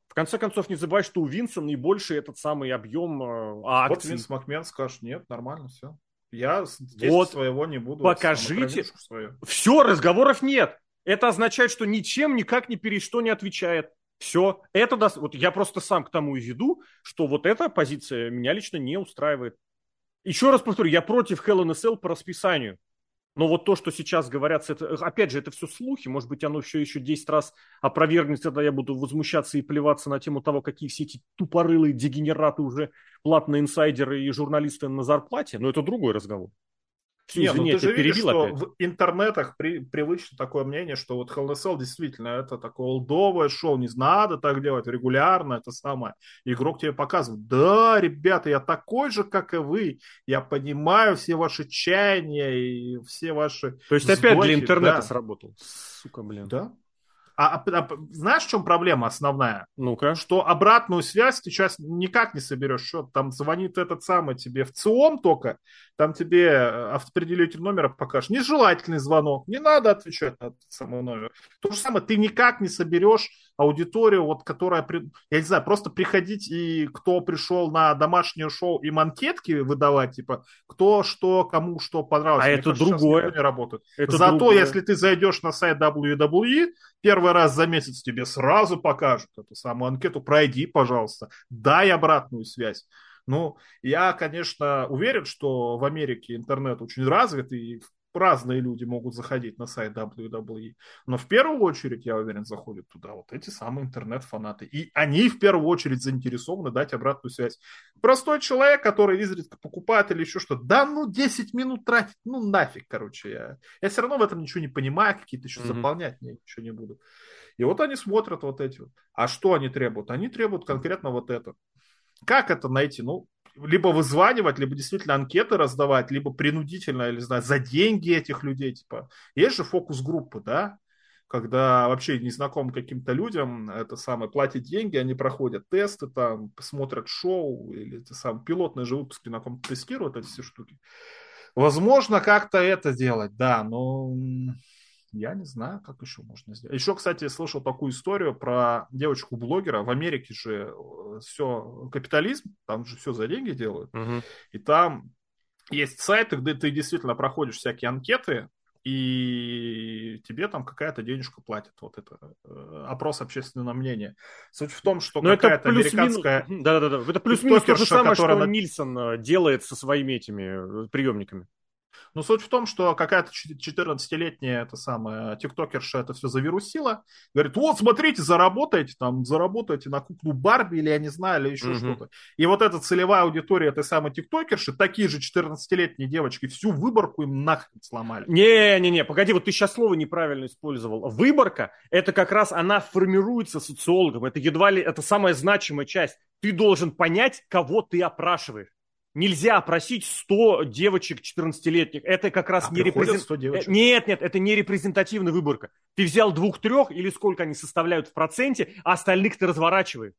В конце концов, не забывай, что у Винсона наибольший этот самый объем э, акций. Вот Винс Макмен скажет, нет, нормально, все. Я здесь вот своего не буду. Покажите. Все, разговоров нет. Это означает, что ничем никак ни перед что не отвечает. Все, это даст... Вот я просто сам к тому и веду, что вот эта позиция меня лично не устраивает. Еще раз повторю, я против Hell in по расписанию. Но вот то, что сейчас говорят, это, опять же, это все слухи. Может быть, оно все еще 10 раз опровергнется, тогда я буду возмущаться и плеваться на тему того, какие все эти тупорылые дегенераты уже платные инсайдеры и журналисты на зарплате. Но это другой разговор. Все, Нет, извини, ну ты же видишь, что опять. в интернетах при, привычно такое мнение, что вот Hell in Cell действительно это такое олдовое шоу, не надо так делать регулярно, это самое. Игрок тебе показывает, да, ребята, я такой же, как и вы, я понимаю все ваши чаяния и все ваши То есть вздохи, опять для интернета да. сработал? Сука, блин. Да, а, а, а знаешь, в чем проблема основная? Ну-ка. Что обратную связь ты сейчас никак не соберешь. Что там звонит этот самый тебе в ЦИОМ только, там тебе э, автопределитель номера покажет. Нежелательный звонок, не надо отвечать на этот самый номер. То же самое, ты никак не соберешь аудиторию, вот, которая, я не знаю, просто приходить и кто пришел на домашнее шоу им анкетки выдавать, типа, кто что, кому что понравилось. А Мне это кажется, другое. не работает. Это Зато, другое. если ты зайдешь на сайт WWE, первый раз за месяц тебе сразу покажут эту самую анкету, пройди, пожалуйста, дай обратную связь. Ну, я, конечно, уверен, что в Америке интернет очень развит, и разные люди могут заходить на сайт WWE. Но в первую очередь, я уверен, заходят туда вот эти самые интернет-фанаты. И они в первую очередь заинтересованы дать обратную связь. Простой человек, который изредка покупает или еще что-то, да ну 10 минут тратить, ну нафиг, короче. Я, я все равно в этом ничего не понимаю, какие-то еще mm-hmm. заполнять мне ничего не буду. И вот они смотрят вот эти вот. А что они требуют? Они требуют конкретно вот это. Как это найти? Ну, либо вызванивать, либо действительно анкеты раздавать, либо принудительно, или знаю, за деньги этих людей, типа. Есть же фокус-группы, да, когда вообще незнакомым каким-то людям это самое платят деньги, они проходят тесты, там, смотрят шоу, или это самое, пилотные же выпуски на ком-то тестируют эти все штуки. Возможно, как-то это делать, да, но я не знаю, как еще можно сделать. Еще, кстати, слышал такую историю про девочку-блогера. В Америке же э, все капитализм, там же все за деньги делают. Угу. И там есть сайты, где ты действительно проходишь всякие анкеты, и тебе там какая-то денежка платит. Вот это э, опрос общественного мнения. Суть в том, что Но какая-то американская... Да-да-да, это плюс-минус то же самое, которая... что Нильсон э, делает со своими этими приемниками. Но суть в том, что какая-то 14-летняя это самая тиктокерша это все завирусила. Говорит, вот, смотрите, заработаете там, заработаете на куклу Барби или я не знаю, или еще mm-hmm. что-то. И вот эта целевая аудитория этой самой тиктокерши, такие же 14-летние девочки, всю выборку им нахрен сломали. Не-не-не, погоди, вот ты сейчас слово неправильно использовал. Выборка, это как раз она формируется социологом. Это едва ли, это самая значимая часть. Ты должен понять, кого ты опрашиваешь. Нельзя опросить 100 девочек 14-летних. Это как раз а не репрезентативная... Нет, нет, это не репрезентативная выборка. Ты взял двух-трех или сколько они составляют в проценте, а остальных ты разворачиваешь.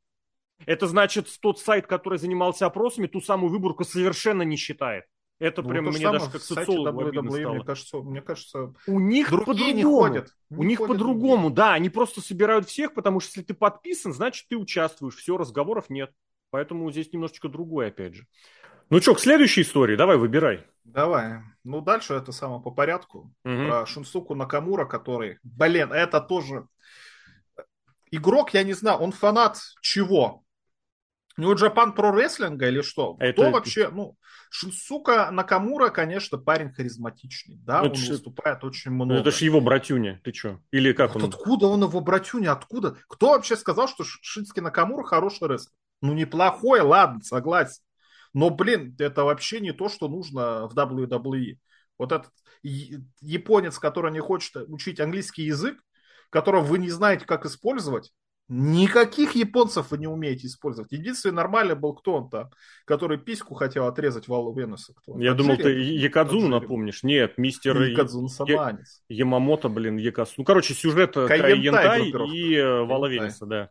Это значит, тот сайт, который занимался опросами, ту самую выборку совершенно не считает. Это ну, прям мне даже как социологу обидно стало. Мне кажется, мне кажется, у них по-другому. У них по-другому, да. Они просто собирают всех, потому что если ты подписан, значит ты участвуешь. Все, разговоров нет. Поэтому здесь немножечко другое, опять же. Ну что, к следующей истории, давай выбирай. Давай. Ну, дальше это самое по порядку. Угу. Про Шинсуку Накамура, который... Блин, это тоже... Игрок, я не знаю, он фанат чего? Ну, Джапан про рестлинга или что? Это... Кто вообще, ну, Шинсука Накамура, конечно, парень харизматичный, да, ну, он ж... выступает очень ну, много. Это же его братюня, ты что? Или как вот он? Откуда он его братюня, откуда? Кто вообще сказал, что Шински Накамура хороший рестлер? Ну, неплохой, ладно, согласен. Но, блин, это вообще не то, что нужно в WWE. Вот этот японец, который не хочет учить английский язык, которого вы не знаете, как использовать, Никаких японцев вы не умеете использовать. Единственный нормальный был кто он там, который письку хотел отрезать Валу Венуса. Кто Я думал, ты Якадзуну напомнишь. Нет, мистер Якадзуну Саманец. Ямамото, блин, Якасу. Ну, короче, сюжет Кайентай и э, Вала Венуса, да.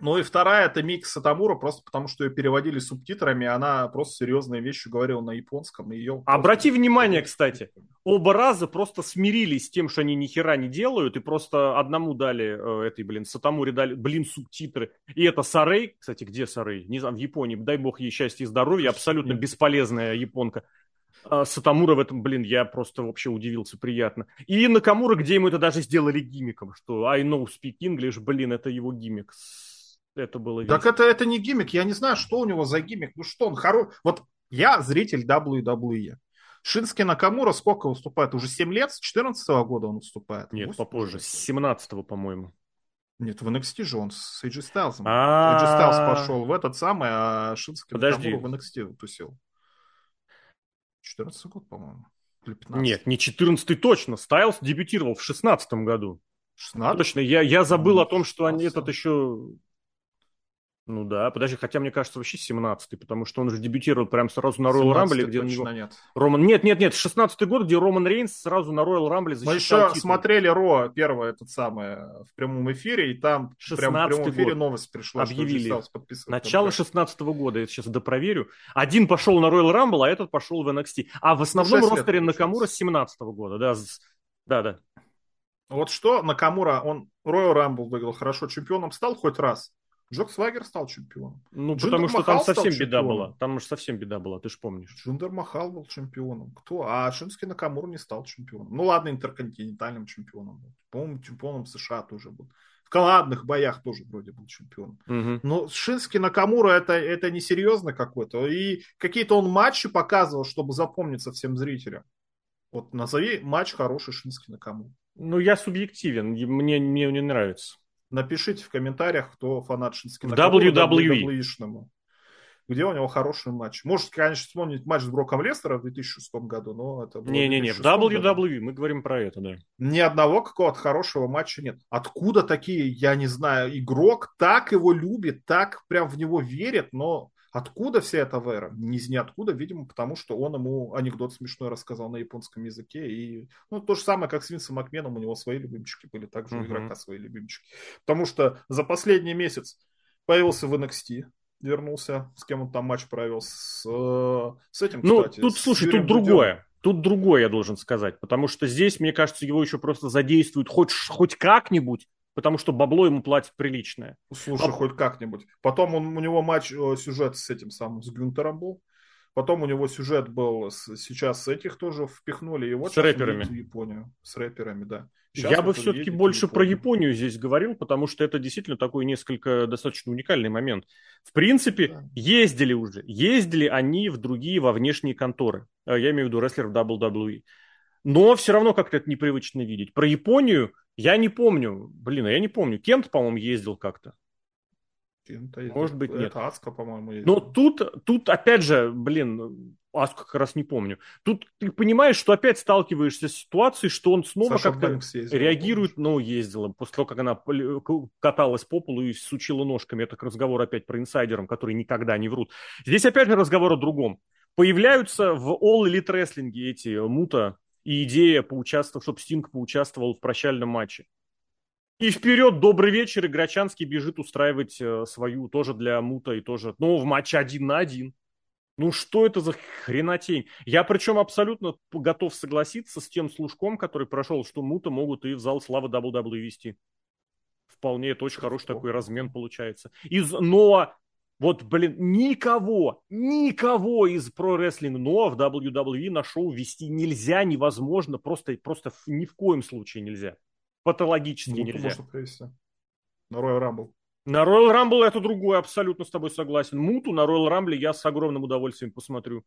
Ну и вторая это Мик Сатамура, просто потому что ее переводили субтитрами, она просто серьезные вещи говорила на японском. И ее Обрати просто... внимание, кстати, оба раза просто смирились с тем, что они ни хера не делают, и просто одному дали, э, этой, блин, Сатамуре дали, блин, субтитры. И это Сарей, кстати, где Сарей? Не знаю, в Японии, дай бог ей счастья и здоровья, абсолютно бесполезная японка. А Сатамура в этом, блин, я просто вообще удивился приятно. И Накамура, где ему это даже сделали гимиком, что I know speak English, блин, это его гимик это было весело. Так это, это не гиммик, я не знаю, что у него за гиммик. Ну что он хорош... Вот я зритель WWE. Шински Накамура сколько выступает? Уже 7 лет? С 14 -го года он выступает? Нет, попозже. С 17 по-моему. Нет, в NXT же он с AJ Styles. AJ Styles пошел в этот самый, а Шински Накамура в NXT тусил. 14 год, по-моему. Нет, не 14 точно. Стайлз дебютировал в 16 году. 16? Точно, я, я забыл о том, что они этот еще ну да, подожди, хотя мне кажется вообще 17-й, потому что он же дебютировал прям сразу на Royal Rumble, где у него... нет. Роман... Нет, нет, нет, 16-й год, где Роман Рейнс сразу на Royal Rumble защищал Мы еще титул. смотрели Ро, первое, этот самое, в прямом эфире, и там прям в прямом эфире год. новость пришла, Объявили. Начало 16 -го года, я сейчас допроверю. Один пошел на Royal Rumble, а этот пошел в NXT. А в основном ростере Накамура с 17 -го года, да, да, да. Вот что Накамура, он Royal Rumble выиграл хорошо, чемпионом стал хоть раз. Джек Сваггер стал чемпионом. Ну, Джиндер потому что Махал там совсем беда была. Там уж совсем беда была, ты же помнишь. Джиндер Махал был чемпионом. Кто? А Шинске Накамура не стал чемпионом. Ну ладно, интерконтинентальным чемпионом. По-моему, чемпионом США тоже был. В командных боях тоже вроде был чемпионом. Угу. Но Шинске Накамура это, это несерьезно какой-то. И какие-то он матчи показывал, чтобы запомниться всем зрителям. Вот назови матч хороший Шинске Накамура. Ну, я субъективен. Мне, мне не нравится. Напишите в комментариях, кто фанат Шинскина. WWE. WWE где у него хороший матч. Можете, конечно, вспомнить матч с Броком Лестера в 2006 году, но это было Не-не-не, в WWE, году. мы говорим про это, да. Ни одного какого-то хорошего матча нет. Откуда такие, я не знаю, игрок так его любит, так прям в него верит, но Откуда вся эта вера? Из ниоткуда, видимо, потому что он ему анекдот смешной рассказал на японском языке. И ну, то же самое, как с Винсом Макменом, у него свои любимчики были, также uh-huh. у игрока свои любимчики. Потому что за последний месяц появился в NXT, вернулся, с кем он там матч провел, с, э, с этим, ну, кстати. тут, слушай, тут другое. Тут другое, я должен сказать, потому что здесь, мне кажется, его еще просто задействуют хоть, хоть как-нибудь, потому что бабло ему платят приличное. Слушай, а... хоть как-нибудь. Потом он, у него матч, э, сюжет с этим самым, с Гюнтером был. Потом у него сюжет был с, сейчас с этих тоже впихнули. И вот с рэперами. В Японию. С рэперами, да. Сейчас Я бы все-таки больше про Японию здесь говорил, потому что это действительно такой несколько достаточно уникальный момент. В принципе, да. ездили уже. Ездили они в другие, во внешние конторы. Э, я имею в виду рестлеров WWE. Но все равно как-то это непривычно видеть. Про Японию я не помню, блин, а я не помню. Кент, по-моему, ездил как-то. Кента Может быть, нет. Это Аска, по-моему, ездил. Но тут, тут, опять же, блин, Аску как раз не помню. Тут ты понимаешь, что опять сталкиваешься с ситуацией, что он снова как-то реагирует, ну, ездила, после того, как она каталась по полу и сучила ножками. Это разговор опять про инсайдеров, которые никогда не врут. Здесь опять же разговор о другом. Появляются в All Elite Wrestling эти мута, и идея поучаствовать, чтобы Стинг поучаствовал в прощальном матче. И вперед, добрый вечер, и Грачанский бежит устраивать э, свою тоже для Мута и тоже, ну, в матче один на один. Ну, что это за хренотень? Я причем абсолютно готов согласиться с тем служком, который прошел, что Мута могут и в зал славы WWE вести. Вполне это очень хороший такой размен получается. Из, но Вот, блин, никого, никого из про-рестлинг но в WWE на шоу вести нельзя, невозможно, просто, просто ни в коем случае нельзя. Патологически ну, нельзя. Можно провести. На Royal Rumble. На Royal Rumble это другое, абсолютно с тобой согласен. Муту на Royal Rumble я с огромным удовольствием посмотрю.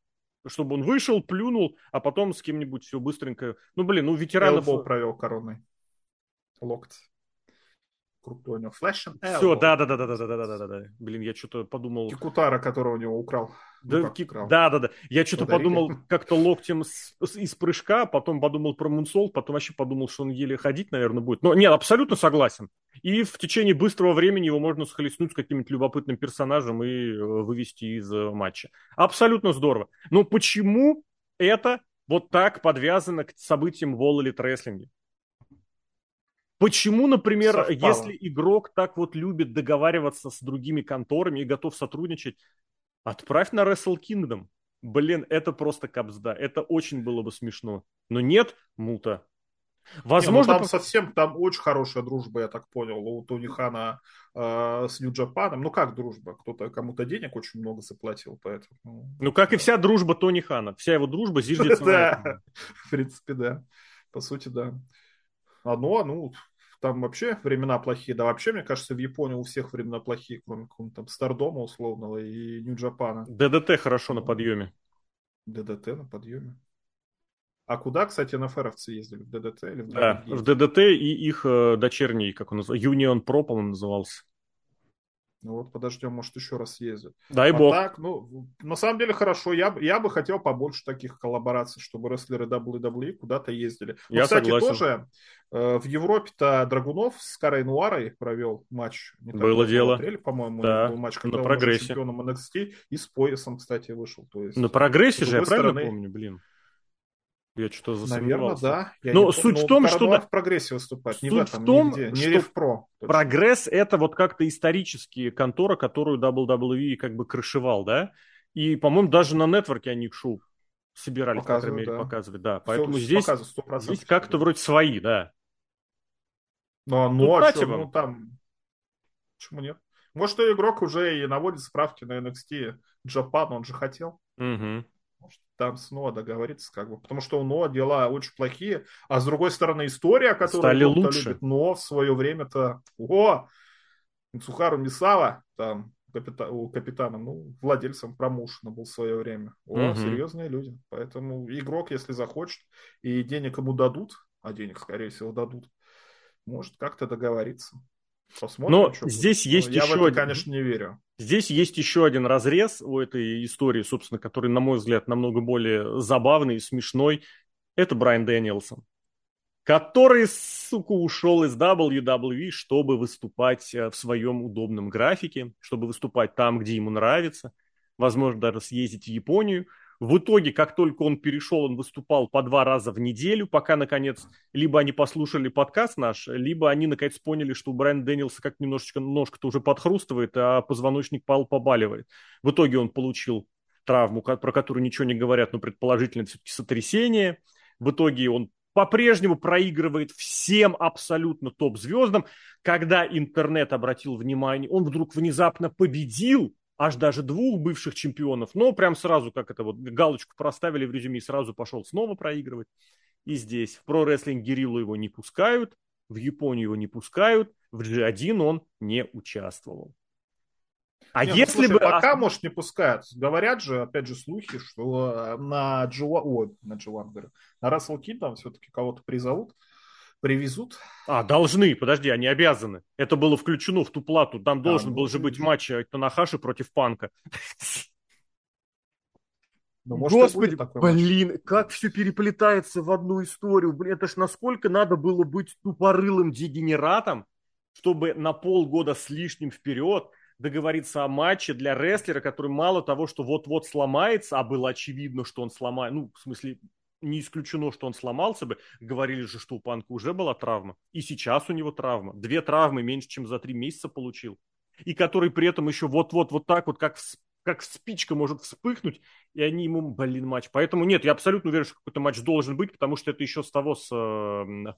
Чтобы он вышел, плюнул, а потом с кем-нибудь все быстренько. Ну, блин, ну ветеранов... Элбоу провел короной. Локоть крутой у него. Флэш Все, да, да, да, да, да, да, да, да, да. Блин, я что-то подумал. Кикутара, которого у него украл. Да, ну, кик... украл. да, да, да. Я что-то подумал [laughs] как-то локтем с, с, из прыжка, потом подумал про Мунсол, потом вообще подумал, что он еле ходить, наверное, будет. Но нет, абсолютно согласен. И в течение быстрого времени его можно схлестнуть с каким-нибудь любопытным персонажем и э, вывести из э, матча. Абсолютно здорово. Но почему это вот так подвязано к событиям в All Elite Wrestling? Почему, например, Совпало. если игрок так вот любит договариваться с другими конторами и готов сотрудничать, отправь на Wrestle Kingdom. Блин, это просто капсда. Это очень было бы смешно. Но нет, мута. Возможно, Не, ну там совсем там очень хорошая дружба, я так понял, у Тони Хана э, с Нью-Джапаном. Ну как дружба? Кто-то кому-то денег очень много заплатил, поэтому. Ну как и вся дружба Тони Хана, вся его дружба зиждется [laughs] Да, в принципе, да. По сути, да. Одно, ну, там вообще времена плохие. Да вообще, мне кажется, в Японии у всех времена плохие, кроме какого-то там Стардома условного и Нью-Джапана. ДДТ хорошо на подъеме. ДДТ на подъеме. А куда, кстати, НФРовцы ездили? В ДДТ или в Да, в ДДТ и их э, дочерний, как он называется, Union Pro, по-моему, назывался. Ну вот подождем, может, еще раз ездят. Дай а бог. Так, ну, на самом деле хорошо. Я, я бы хотел побольше таких коллабораций, чтобы рестлеры WWE куда-то ездили. Ну, я кстати, согласен. тоже э, в Европе-то Драгунов с Карой Нуарой провел матч. Не Было дело. По-моему, да, был матч, когда на он прогрессе. чемпионом NXT и с поясом, кстати, вышел. То есть, на прогрессе же, я правильно помню, блин. Я что-то засомневался. Наверное, да. Я Но суть в том, что... в прогрессе выступать, не суть в, этом, в том, нигде, не что Pro. Прогресс — это вот как-то исторические контора, которую WWE как бы крышевал, да? И, по-моему, даже на нетворке они их шоу собирались, по крайней мере, да. показывать. Да, поэтому Все, здесь, здесь как-то вроде свои, да. Ну, ну, ну а что, ну там... Почему нет? Может, игрок уже и наводит справки на NXT Japan, он же хотел. Угу там снова договориться, как бы, потому что у Ноа дела очень плохие, а с другой стороны история, которую Стали лучше. любит, но в свое время-то, о, Сухару Мисава, там, капита, у капитана, ну, владельцем промоушена был в свое время. О, угу. серьезные люди. Поэтому игрок, если захочет, и денег ему дадут, а денег, скорее всего, дадут, может как-то договориться. Посмотрим, Но здесь будет. есть Но еще я в это, один... конечно, не верю. Здесь есть еще один разрез у этой истории, собственно, который, на мой взгляд, намного более забавный и смешной. Это Брайан Дэнилсон, который, сука, ушел из WWE, чтобы выступать э, в своем удобном графике, чтобы выступать там, где ему нравится, возможно, даже съездить в Японию – в итоге, как только он перешел, он выступал по два раза в неделю, пока, наконец, либо они послушали подкаст наш, либо они, наконец, поняли, что у Брайана Дэнилса как немножечко ножка-то уже подхрустывает, а позвоночник пал побаливает. В итоге он получил травму, про которую ничего не говорят, но предположительно все-таки сотрясение. В итоге он по-прежнему проигрывает всем абсолютно топ-звездам. Когда интернет обратил внимание, он вдруг внезапно победил аж даже двух бывших чемпионов, но прям сразу, как это вот, галочку проставили в резюме и сразу пошел снова проигрывать. И здесь в про-рестлинг Гириллу его не пускают, в Японию его не пускают, в G1 он не участвовал. А не, ну, если ну, слушай, бы... Пока, может, не пускают. Говорят же, опять же, слухи, что на G1, о, на G1, на Russell Kid все-таки кого-то призовут привезут. А, должны, подожди, они обязаны. Это было включено в ту плату. Там а, должен ну, был же быть матч Танахаши против Панка. Ну, может, Господи, блин, матч. как все переплетается в одну историю. Блин, это ж насколько надо было быть тупорылым дегенератом, чтобы на полгода с лишним вперед договориться о матче для рестлера, который мало того, что вот-вот сломается, а было очевидно, что он сломает, ну, в смысле, не исключено, что он сломался бы. Говорили же, что у Панка уже была травма. И сейчас у него травма. Две травмы меньше, чем за три месяца получил. И который при этом еще вот-вот вот так вот, как, как спичка может вспыхнуть, и они ему, блин, матч. Поэтому нет, я абсолютно уверен, что какой-то матч должен быть, потому что это еще с того, с э,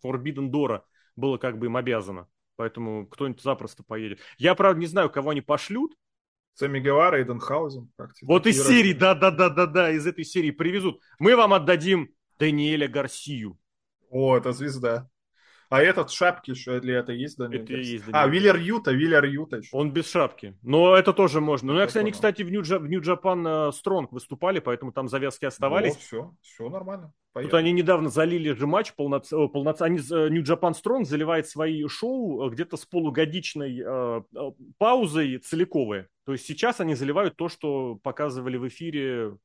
Forbidden Door было как бы им обязано. Поэтому кто-нибудь запросто поедет. Я, правда, не знаю, кого они пошлют, Сэмми Гевара и Денхаузен. Вот из серии, да-да-да-да-да, из этой серии привезут. Мы вам отдадим Даниэля Гарсию. О, это звезда. А этот шапки еще для это есть, да? Это есть, а, Виллер Юта, Виллер Юта еще. Он без шапки. Но это тоже можно. Ну, кстати, они, кстати, в Нью-Джапан Стронг э, выступали, поэтому там завязки оставались. Ну, все, все нормально. Поехали. Тут они недавно залили же матч полноценный. Полноц... Они Нью-Джапан Стронг заливает свои шоу э, где-то с полугодичной э, э, паузой целиковые. То есть сейчас они заливают то, что показывали в эфире.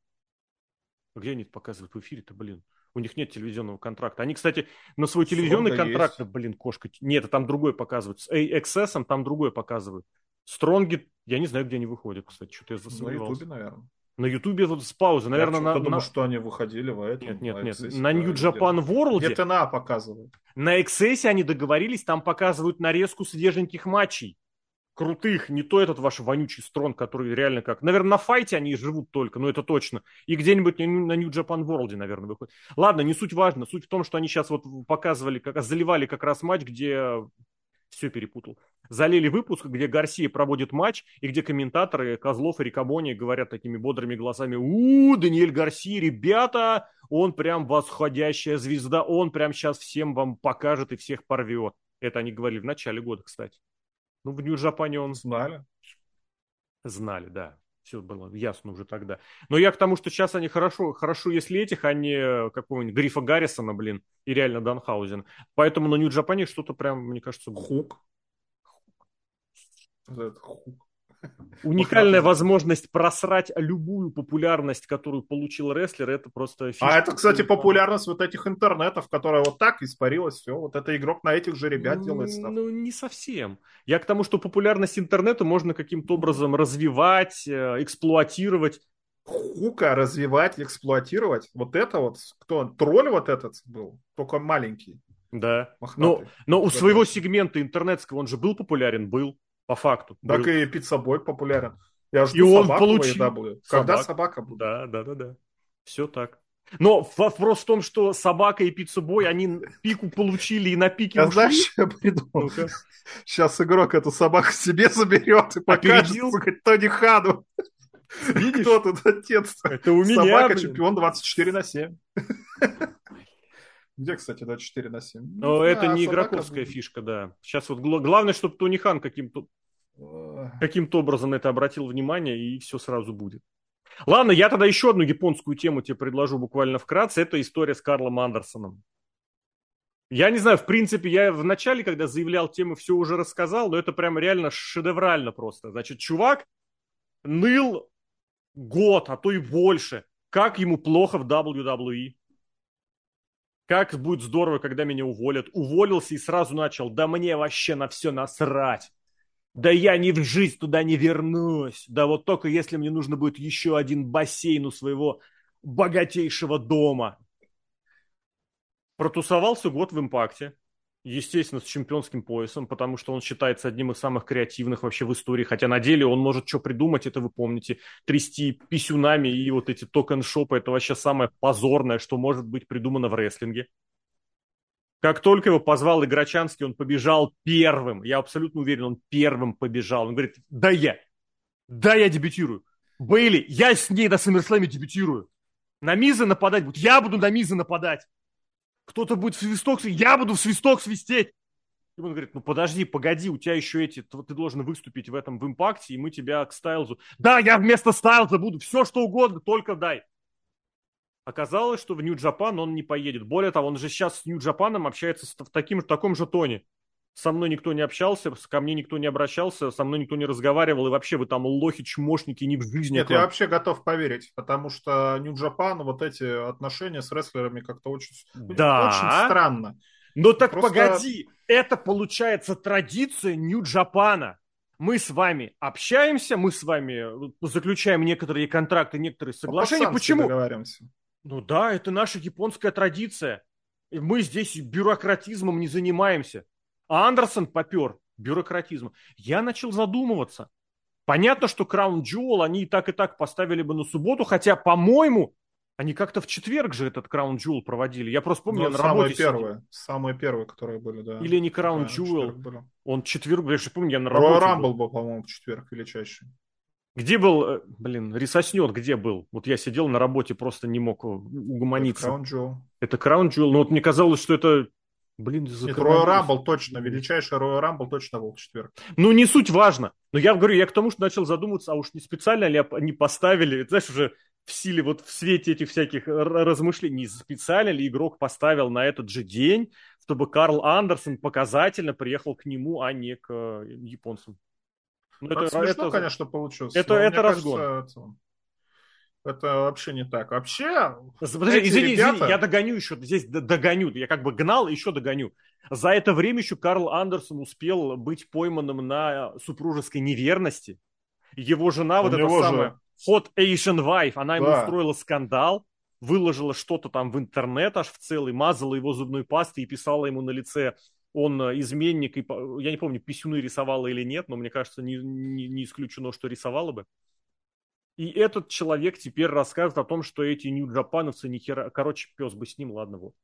Где они показывают в эфире-то, блин? У них нет телевизионного контракта. Они, кстати, на свой телевизионный Стронга контракт, есть. блин, кошка. Нет, там другой показывают. С XS там другой показывают. Стронги, я не знаю, где они выходят, кстати, что-то я засомневался. На Ютубе, наверное. На Ютубе вот с паузы, наверное, я на... Я думаю, что они выходили в этом. Нет, нет, нет. На New Japan World. Где ТНА показывают. На XS они договорились, там показывают нарезку свеженьких матчей крутых, не то этот ваш вонючий строн, который реально как... Наверное, на файте они живут только, но это точно. И где-нибудь на New Japan World, наверное, выходит. Ладно, не суть важно. Суть в том, что они сейчас вот показывали, как заливали как раз матч, где все перепутал. Залили выпуск, где Гарсия проводит матч, и где комментаторы Козлов и Рикабони говорят такими бодрыми голосами, у Даниэль Гарсия, ребята, он прям восходящая звезда, он прям сейчас всем вам покажет и всех порвет. Это они говорили в начале года, кстати. Ну, в Нью-Джапане он... Знали. Знали, да. Все было ясно уже тогда. Но я к тому, что сейчас они хорошо, хорошо, если этих, а не какого-нибудь Грифа Гаррисона, блин, и реально Данхаузен. Поэтому на Нью-Джапане что-то прям, мне кажется... Хук. Это хук. Уникальная возможность просрать любую популярность, которую получил рестлер, это просто фишка. А это, кстати, популярность вот этих интернетов, которая вот так испарилась, все, вот это игрок на этих же ребят делает ставку. Ну, не совсем. Я к тому, что популярность интернета можно каким-то образом развивать, э, эксплуатировать. Хука развивать, эксплуатировать. Вот это вот, кто, тролль вот этот был, только маленький. Да. Но, но у своего сегмента интернетского он же был популярен, был. По факту. Так был. и пиццабой популярен. Я жду и он получил. будет. Когда собак. собака будет? Да, да, да, да. Все так. Но вопрос в том, что собака и пиццебой, они пику получили и на пике а ушли. знаешь, я придумал? ну Сейчас игрок эту собаку себе заберет и покажет, сука, Тони Хану. Видишь? Кто тут отец? Это у меня, Собака блин. чемпион 24 на 7. Где, кстати, 24 на 7? Но это не игроковская фишка, да. Сейчас вот главное, чтобы Тони Хан каким-то каким-то образом на это обратил внимание, и все сразу будет. Ладно, я тогда еще одну японскую тему тебе предложу буквально вкратце. Это история с Карлом Андерсоном. Я не знаю, в принципе, я в начале, когда заявлял тему, все уже рассказал, но это прям реально шедеврально просто. Значит, чувак ныл год, а то и больше, как ему плохо в WWE. Как будет здорово, когда меня уволят. Уволился и сразу начал, да мне вообще на все насрать. Да я ни в жизнь туда не вернусь. Да вот только если мне нужно будет еще один бассейн у своего богатейшего дома. Протусовался год в импакте. Естественно, с чемпионским поясом, потому что он считается одним из самых креативных вообще в истории. Хотя на деле он может что придумать, это вы помните. Трясти писюнами и вот эти токен-шопы, это вообще самое позорное, что может быть придумано в рестлинге. Как только его позвал Играчанский, он побежал первым. Я абсолютно уверен, он первым побежал. Он говорит, да я, да я дебютирую. Бейли, я с ней на Саммерслэме дебютирую. На Миза нападать будет, я буду на Миза нападать. Кто-то будет в свисток, я буду в свисток свистеть. И он говорит, ну подожди, погоди, у тебя еще эти, ты должен выступить в этом в импакте, и мы тебя к Стайлзу. Да, я вместо Стайлза буду, все что угодно, только дай. Оказалось, что в Нью-Джапан он не поедет. Более того, он же сейчас с Нью-Джапаном общается в, таким, в таком же тоне. Со мной никто не общался, ко мне никто не обращался, со мной никто не разговаривал, и вообще вы там лохи, чмошники, ни в жизни. Нет, я вообще готов поверить, потому что Нью-Джапан, вот эти отношения с рестлерами как-то очень, да. очень странно. Но так Просто... погоди, это получается традиция Нью-Джапана мы с вами общаемся, мы с вами э, заключаем некоторые контракты, некоторые соглашения. Почему? Ну да, это наша японская традиция. Мы здесь бюрократизмом не занимаемся. А Андерсон попер бюрократизмом. Я начал задумываться. Понятно, что Краун Джуэл они и так и так поставили бы на субботу, хотя, по-моему, они как-то в четверг же этот Краун Джуэл проводили. Я просто помню, ну, я на самые первые, сидел. самые первые, которые были, да. Или не Краун Джуэл. Он четверг, я же помню, я на работе. Рамбл был, по-моему, в четверг или чаще. Где был, э, блин, Рисоснет где был? Вот я сидел на работе, просто не мог угомониться. Это Краун Джул. Это Краун Джул. Но вот мне казалось, что это Блин, за Роyal Рамбл точно, величайший Роyal Рамбл точно был в четверг. Ну, не суть важно. Но я говорю, я к тому, что начал задумываться, а уж не специально ли они поставили, знаешь, уже в силе, вот в свете этих всяких размышлений, не специально ли игрок поставил на этот же день, чтобы Карл Андерсон показательно приехал к нему, а не к э, японцам. Ну, это, смешно, это, конечно, получилось. Это, это разгон. Кажется, это вообще не так. Вообще, Подожди, извини, ребята... извини, я догоню еще, здесь догоню, я как бы гнал, еще догоню. За это время еще Карл Андерсон успел быть пойманным на супружеской неверности. Его жена, У вот эта самая же... Hot Asian Wife, она ему да. устроила скандал, выложила что-то там в интернет аж в целый, мазала его зубной пастой и писала ему на лице он изменник, и, я не помню, писюны рисовала или нет, но мне кажется, не, не, не исключено, что рисовала бы. И этот человек теперь рассказывает о том, что эти нью-джапановцы ни хера... Короче, пес бы с ним, ладно, вот.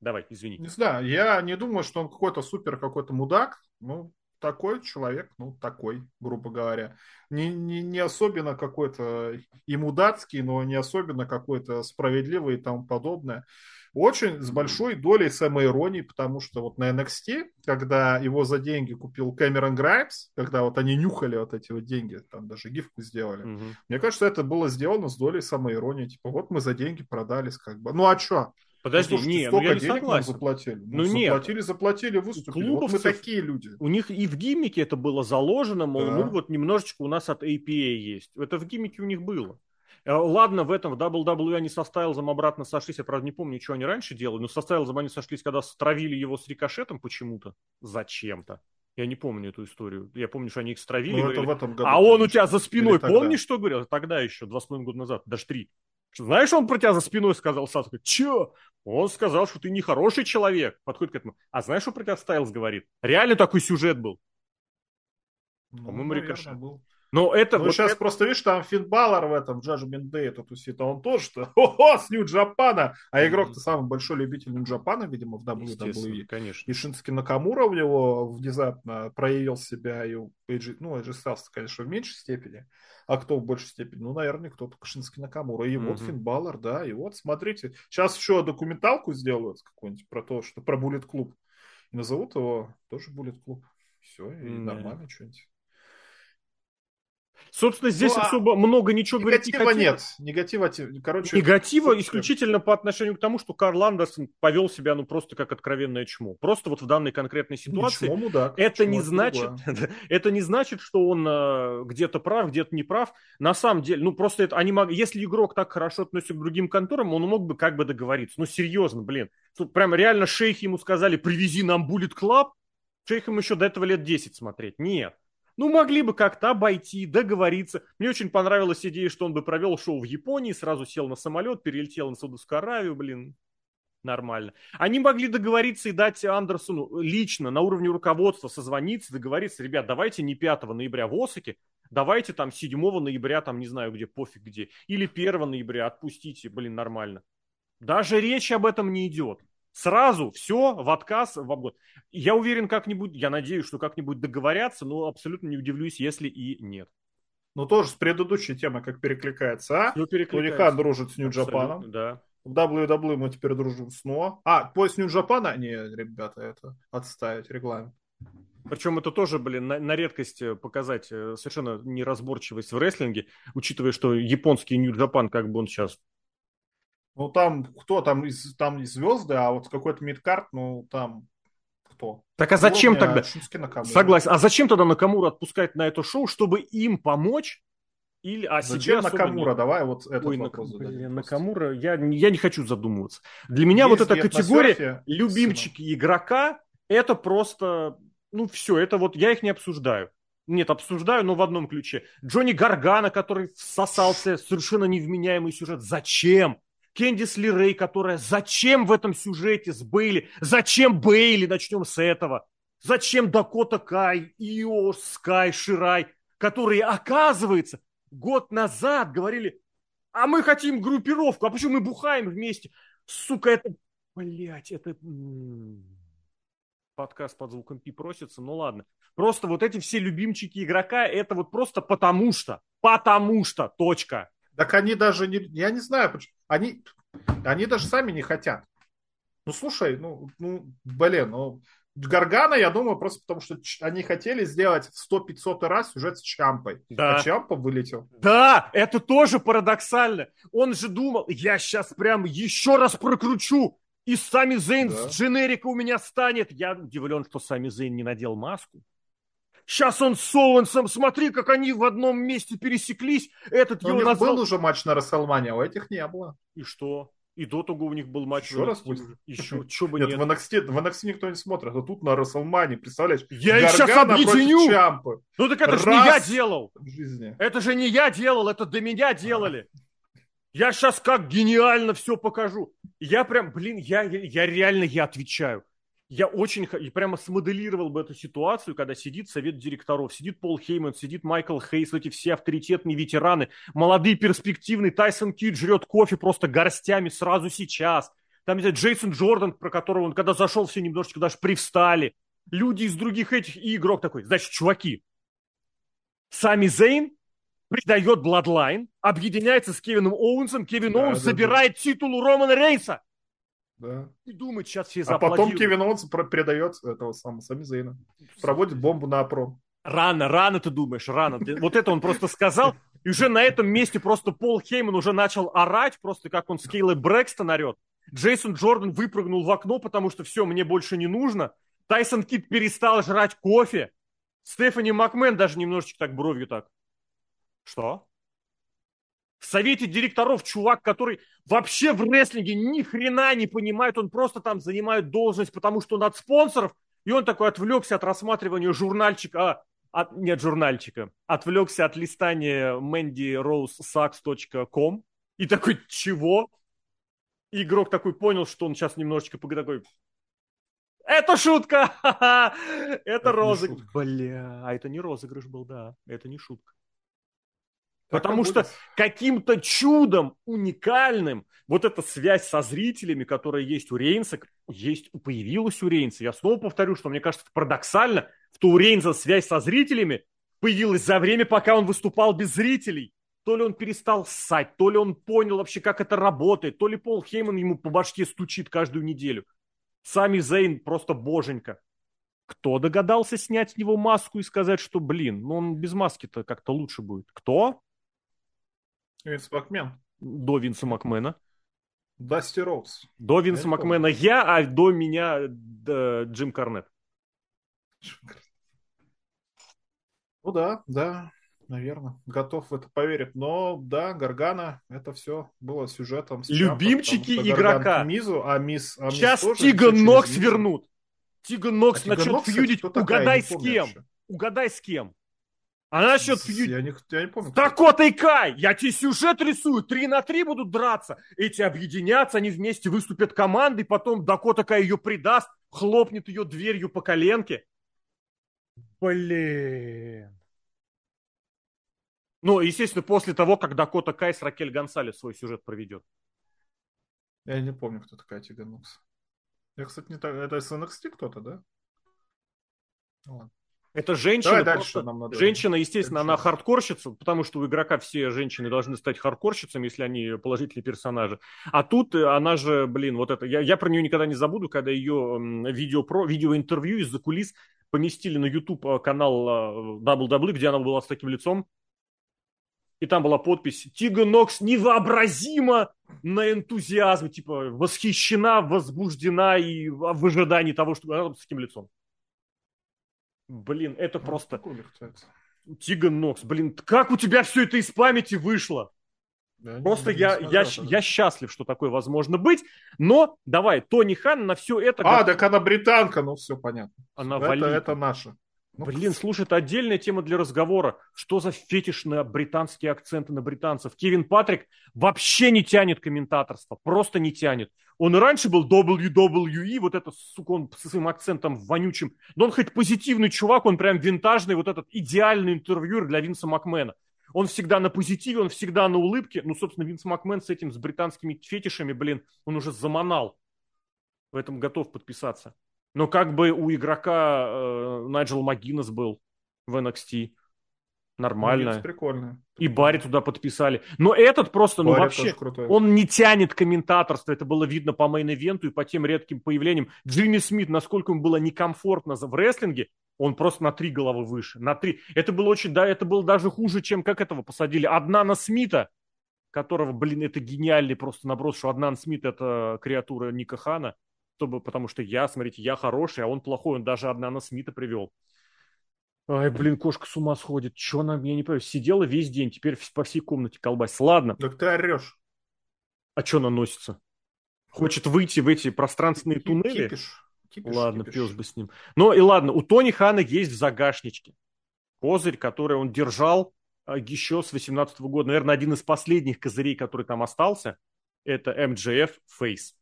Давай, извини. Не знаю, я не думаю, что он какой-то супер какой-то мудак. Ну, такой человек, ну, такой, грубо говоря. Не, не, не особенно какой-то и мудацкий, но не особенно какой-то справедливый и тому подобное очень с большой долей самоиронии, потому что вот на NXT, когда его за деньги купил Кэмерон Граймс, когда вот они нюхали вот эти вот деньги, там даже гифку сделали, угу. мне кажется, это было сделано с долей самоиронии, типа вот мы за деньги продались как бы, ну а что? Подожди, ну, не, ну я не согласен. заплатили. Ну, ну нет. Заплатили, заплатили, выступили. Клубов вот мы такие люди. У них и в гиммике это было заложено, мол, да. ну вот немножечко у нас от APA есть. Это в гиммике у них было. Э, ладно, в этом в WWE они со Стайлзом обратно сошлись. Я, правда, не помню, что они раньше делали, но со Стайлзом они сошлись, когда стравили его с рикошетом почему-то. Зачем-то. Я не помню эту историю. Я помню, что они их стравили. Ну, этом году, а он у тебя за спиной, помнишь, что говорил? Тогда еще, два с половиной года назад, даже три. Знаешь, он про тебя за спиной сказал Саску? Че? Он сказал, что ты нехороший человек. Подходит к этому. А знаешь, что про тебя Стайлз говорит? Реально такой сюжет был. Ну, По-моему, рикошет. был. Но это... Ну, вот сейчас это... просто, видишь, там Финн Балор в этом Judgment Day тут тусит, а он тоже, что [laughs] о с Нью-Джапана, а игрок-то самый большой любитель Нью-Джапана, видимо, в WWE. конечно. И Шински Накамура у него внезапно проявил себя, и AJ, ну, AJ Styles, конечно, в меньшей степени, а кто в большей степени? Ну, наверное, кто-то Шински Накамура. И вот Финн Балор, да, и вот, смотрите, сейчас еще документалку сделают какую-нибудь про то, что про Буллет Клуб. Назовут его тоже Буллет Клуб. Все, и нормально что-нибудь. Собственно, здесь ну, а особо много ничего говорить не хотелось. нет. Негатива, короче... Негатива исключительно по отношению к тому, что Карл Андерсон повел себя, ну, просто как откровенное чмо. Просто вот в данной конкретной ситуации. Не чмо, мудак. Это чмо не значит, [laughs] это не значит, что он э, где-то прав, где-то не прав. На самом деле, ну, просто это, они мог, если игрок так хорошо относится к другим конторам, он мог бы как бы договориться. Ну, серьезно, блин. Тут прям реально шейх ему сказали, привези нам Bullet Club. Шейх ему еще до этого лет 10 смотреть. Нет. Ну, могли бы как-то обойти, договориться. Мне очень понравилась идея, что он бы провел шоу в Японии, сразу сел на самолет, перелетел на Саудовскую Аравию, блин, нормально. Они могли договориться и дать Андерсону лично на уровне руководства созвониться, договориться, ребят, давайте не 5 ноября в Осаке, давайте там 7 ноября, там не знаю где, пофиг где, или 1 ноября, отпустите, блин, нормально. Даже речи об этом не идет. Сразу все в отказ в обгон. Я уверен, как-нибудь, я надеюсь, что как-нибудь договорятся, но абсолютно не удивлюсь, если и нет. Ну, тоже с предыдущей темой как перекликается, а? Все перекликается. Тони дружит с Нью-Джапаном. Да. В WWE мы теперь дружим с НО. А, пояс Нью-Джапана? Не, ребята, это отставить регламент. Причем это тоже, блин, на, на редкость э, показать э, совершенно неразборчивость в рестлинге, учитывая, что японский Нью-Джапан, как бы он сейчас ну, там кто там из, там звезды, а вот какой-то мидкарт, ну, там кто? Так а зачем Уровня тогда? Согласен. А зачем тогда Накамура отпускать на это шоу, чтобы им помочь? Или, а Зачем Накамура? Не... Давай вот этот Ой, вопрос Нак... зададим. Накамура, я, я не хочу задумываться. Для меня Есть вот эта категория любимчики Сына. игрока, это просто, ну все, это вот, я их не обсуждаю. Нет, обсуждаю, но в одном ключе. Джонни Гаргана, который всосался совершенно невменяемый сюжет. Зачем? Кендис Ли которая зачем в этом сюжете с Бейли? Зачем Бейли? Начнем с этого. Зачем Дакота Кай, Ио, Скай, Ширай, которые, оказывается, год назад говорили, а мы хотим группировку, а почему мы бухаем вместе? Сука, это, блядь, это... подкаст под звуком пи просится, ну ладно. Просто вот эти все любимчики игрока, это вот просто потому что, потому что, точка. Так они даже не, я не знаю, они, они даже сами не хотят. Ну, слушай, ну, ну блин, ну, Гаргана, я думаю, просто потому что они хотели сделать в 100-500 раз сюжет с Чампой. Да. А Чампа вылетел. Да, это тоже парадоксально. Он же думал, я сейчас прям еще раз прокручу, и Сами Зейн да. с дженерика у меня станет. Я удивлен, что Сами Зейн не надел маску. Сейчас он с Оуэнсом, смотри, как они в одном месте пересеклись. Этот Но его у них назвал... был уже матч на Расселмане, а у этих не было. И что? И до того у них был матч. Еще раз будет. Еще, что бы нет. Нет, в NXT, в NXT никто не смотрит, а тут на Расселмане, представляешь? Я их сейчас объединю! Ну так это же не я делал! В жизни. Это же не я делал, это до меня делали. Я сейчас как гениально все покажу. Я прям, блин, я, я реально, я отвечаю. Я очень, я прямо смоделировал бы эту ситуацию, когда сидит совет директоров, сидит Пол Хейман, сидит Майкл Хейс, эти все авторитетные ветераны, молодые перспективные, Тайсон Кид жрет кофе просто горстями сразу сейчас. Там, не знаю, Джейсон Джордан, про которого он когда зашел, все немножечко даже привстали. Люди из других этих, и игрок такой, значит, чуваки, Сами Зейн предает Bloodline, объединяется с Кевином Оуэнсом, Кевин да, Оуэнс да, забирает да. титул у Романа Рейнса. Да. И думает, сейчас все А потом Кевин Оуэнс передает этого самого Сами Зейна. Проводит бомбу на апрон. Рано, рано ты думаешь, рано. Вот это он просто сказал. И уже на этом месте просто Пол Хейман уже начал орать, просто как он с Кейлой Брэкстон орет. Джейсон Джордан выпрыгнул в окно, потому что все, мне больше не нужно. Тайсон Кит перестал жрать кофе. Стефани Макмен даже немножечко так бровью так. Что? В совете директоров чувак, который вообще в рестлинге ни хрена не понимает, он просто там занимает должность, потому что он от спонсоров, и он такой отвлекся от рассматривания журнальчика, а, от, нет журнальчика, отвлекся от листания mandyrosesax.com и такой, чего? И игрок такой понял, что он сейчас немножечко такой, это шутка! [laughs] это розыгрыш. Бля, а это не розыгрыш был, да. Это не шутка. Потому что каким-то чудом уникальным вот эта связь со зрителями, которая есть у Рейнса, есть, появилась у Рейнса. Я снова повторю, что мне кажется парадоксально, что у Рейнса связь со зрителями появилась за время, пока он выступал без зрителей. То ли он перестал ссать, то ли он понял вообще, как это работает, то ли Пол Хейман ему по башке стучит каждую неделю. Сами Зейн просто боженька. Кто догадался снять с него маску и сказать, что, блин, ну он без маски-то как-то лучше будет? Кто? Винс Макмен. До Винса Макмена. Дасти Роуз. До Винса я Макмена я, а до меня да, Джим Карнет. Ну да, да, наверное, готов в это поверить. Но да, Гаргано, это все было сюжетом. Любимчики Чампом, игрока. Мизу, а мисс, а Сейчас Тиган Нокс вернут. Тиган Нокс а начнет фьюдить. Угадай с кем. Угадай с кем. А насчет feud... Я не, я не помню. Дакота Кай! Я тебе сюжет рисую. Три на три будут драться. Эти объединятся, они вместе выступят командой, потом Дакота Кай ее предаст, хлопнет ее дверью по коленке. Блин. Ну, естественно, после того, как Дакота Кай с Ракель Гонсалес свой сюжет проведет. Я не помню, кто такая Тиганукс. Я, кстати, не так... Это с NXT кто-то, да? Ладно. Это женщина, дальше, нам надо... женщина, естественно, дальше. она хардкорщица, потому что у игрока все женщины должны стать хардкорщицами, если они положительные персонажи. А тут она же, блин, вот это, я, я про нее никогда не забуду, когда ее видео про видеоинтервью из-за кулис поместили на YouTube э, канал WWE, э, где она была с таким лицом, и там была подпись «Тига Нокс невообразимо на энтузиазме», типа восхищена, возбуждена и в ожидании того, что она с таким лицом. Блин, это ну, просто... Тиган Нокс, блин, как у тебя все это из памяти вышло? Да, Просто не, я, не я, я счастлив, что такое возможно быть. Но давай, Тони Хан на все это... А, так она британка, ну все понятно. Она это, это наша. Ну, Блин, слушай, это отдельная тема для разговора. Что за фетиш на британские акценты на британцев? Кевин Патрик вообще не тянет комментаторство, просто не тянет. Он и раньше был WWE, вот это, сука, он со своим акцентом вонючим. Но он хоть позитивный чувак, он прям винтажный, вот этот идеальный интервьюер для Винса Макмена. Он всегда на позитиве, он всегда на улыбке. Ну, собственно, Винс Макмен с этим, с британскими фетишами, блин, он уже заманал. В этом готов подписаться. Но как бы у игрока э, Найджел Магинес был в NXT. Нормально. Ну, прикольно. И Барри туда подписали. Но этот просто, ну вообще, он не тянет комментаторство. Это было видно по мейн-ивенту и по тем редким появлениям. Джимми Смит, насколько ему было некомфортно в рестлинге, он просто на три головы выше. На три. Это было очень, да, это было даже хуже, чем как этого посадили. Одна на Смита, которого, блин, это гениальный просто наброс, что Аднан Смит это креатура Ника Хана, чтобы, потому что я, смотрите, я хороший, а он плохой, он даже Аднана Смита привел. Ай, блин, кошка с ума сходит. Че она, я не понимаю, сидела весь день, теперь по всей комнате колбасит. Ладно. Так ты орешь. А что она носится? Хочет выйти в эти пространственные туннели? Кипиш. Кипиш, ладно, кипиш. пес бы с ним. Ну и ладно, у Тони Хана есть в загашничке козырь, который он держал а, еще с 18 года. Наверное, один из последних козырей, который там остался, это MJF Face.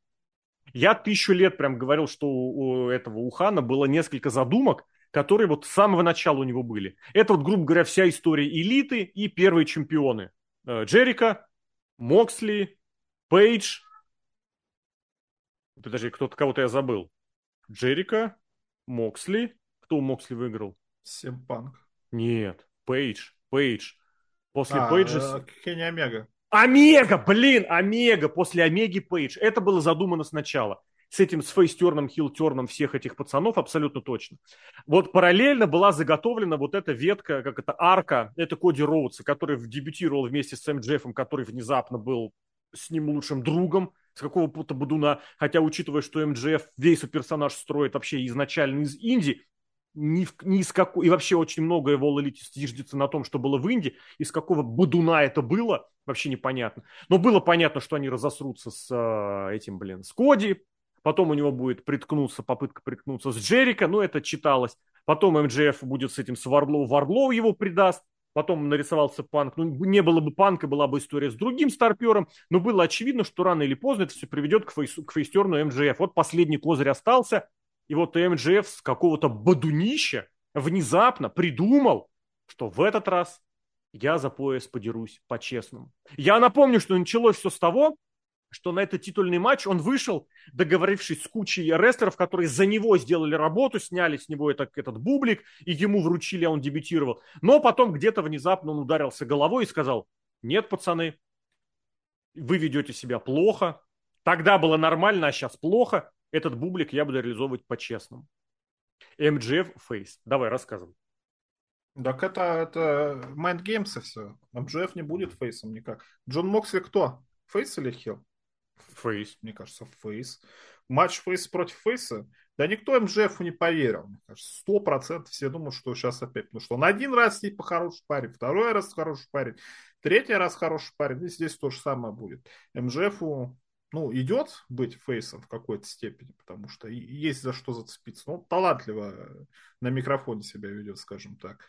Я тысячу лет прям говорил, что у этого у Хана было несколько задумок, которые вот с самого начала у него были. Это вот, грубо говоря, вся история элиты и первые чемпионы. Э, Джерика, Моксли, Пейдж. Подожди, кто-то кого-то я забыл. Джерика, Моксли. Кто у Моксли выиграл? Симпанк. Нет, Пейдж. Пейдж. После а, Пейджа... Э, Кенни Омега. Омега, блин, Омега, после Омеги Пейдж. Это было задумано сначала. С этим, с фейстерном, хилтерном всех этих пацанов абсолютно точно. Вот параллельно была заготовлена вот эта ветка, как это арка, это Коди Роудса, который дебютировал вместе с Сэм Джеффом, который внезапно был с ним лучшим другом, с какого-то бодуна, хотя учитывая, что MJF весь персонаж строит вообще изначально из Инди, ни, ни из какой, и вообще очень многое в All Elite на том, что было в Инди, из какого бодуна это было, вообще непонятно. Но было понятно, что они разосрутся с э, этим, блин, с Коди, потом у него будет приткнуться, попытка приткнуться с Джерика, ну это читалось, потом MJF будет с этим с Вардлоу, Вардлоу его предаст, потом нарисовался Панк. Ну, не было бы Панка, была бы история с другим старпером, но было очевидно, что рано или поздно это все приведет к, фейс, к фейстерну МДФ. Вот последний козырь остался, и вот МДФ с какого-то бодунища внезапно придумал, что в этот раз я за пояс подерусь по-честному. Я напомню, что началось все с того, что на этот титульный матч он вышел, договорившись с кучей рестлеров, которые за него сделали работу, сняли с него этот, этот бублик, и ему вручили, а он дебютировал. Но потом где-то внезапно он ударился головой и сказал, нет, пацаны, вы ведете себя плохо, тогда было нормально, а сейчас плохо, этот бублик я буду реализовывать по-честному. MJF face. Давай, рассказывай. Так это, это Mind Games и все. MJF не будет фейсом никак. Джон Моксли кто? Face или heel? Face. Мне кажется, face. Матч face против фейса. Да никто MJF не поверил. Мне кажется, сто процентов все думают, что сейчас опять. Ну что, он один раз типа хороший парень, второй раз хороший парень, третий раз хороший парень. И здесь то же самое будет. МЖФу ну, идет быть фейсом в какой-то степени, потому что есть за что зацепиться. Ну, талантливо на микрофоне себя ведет, скажем так.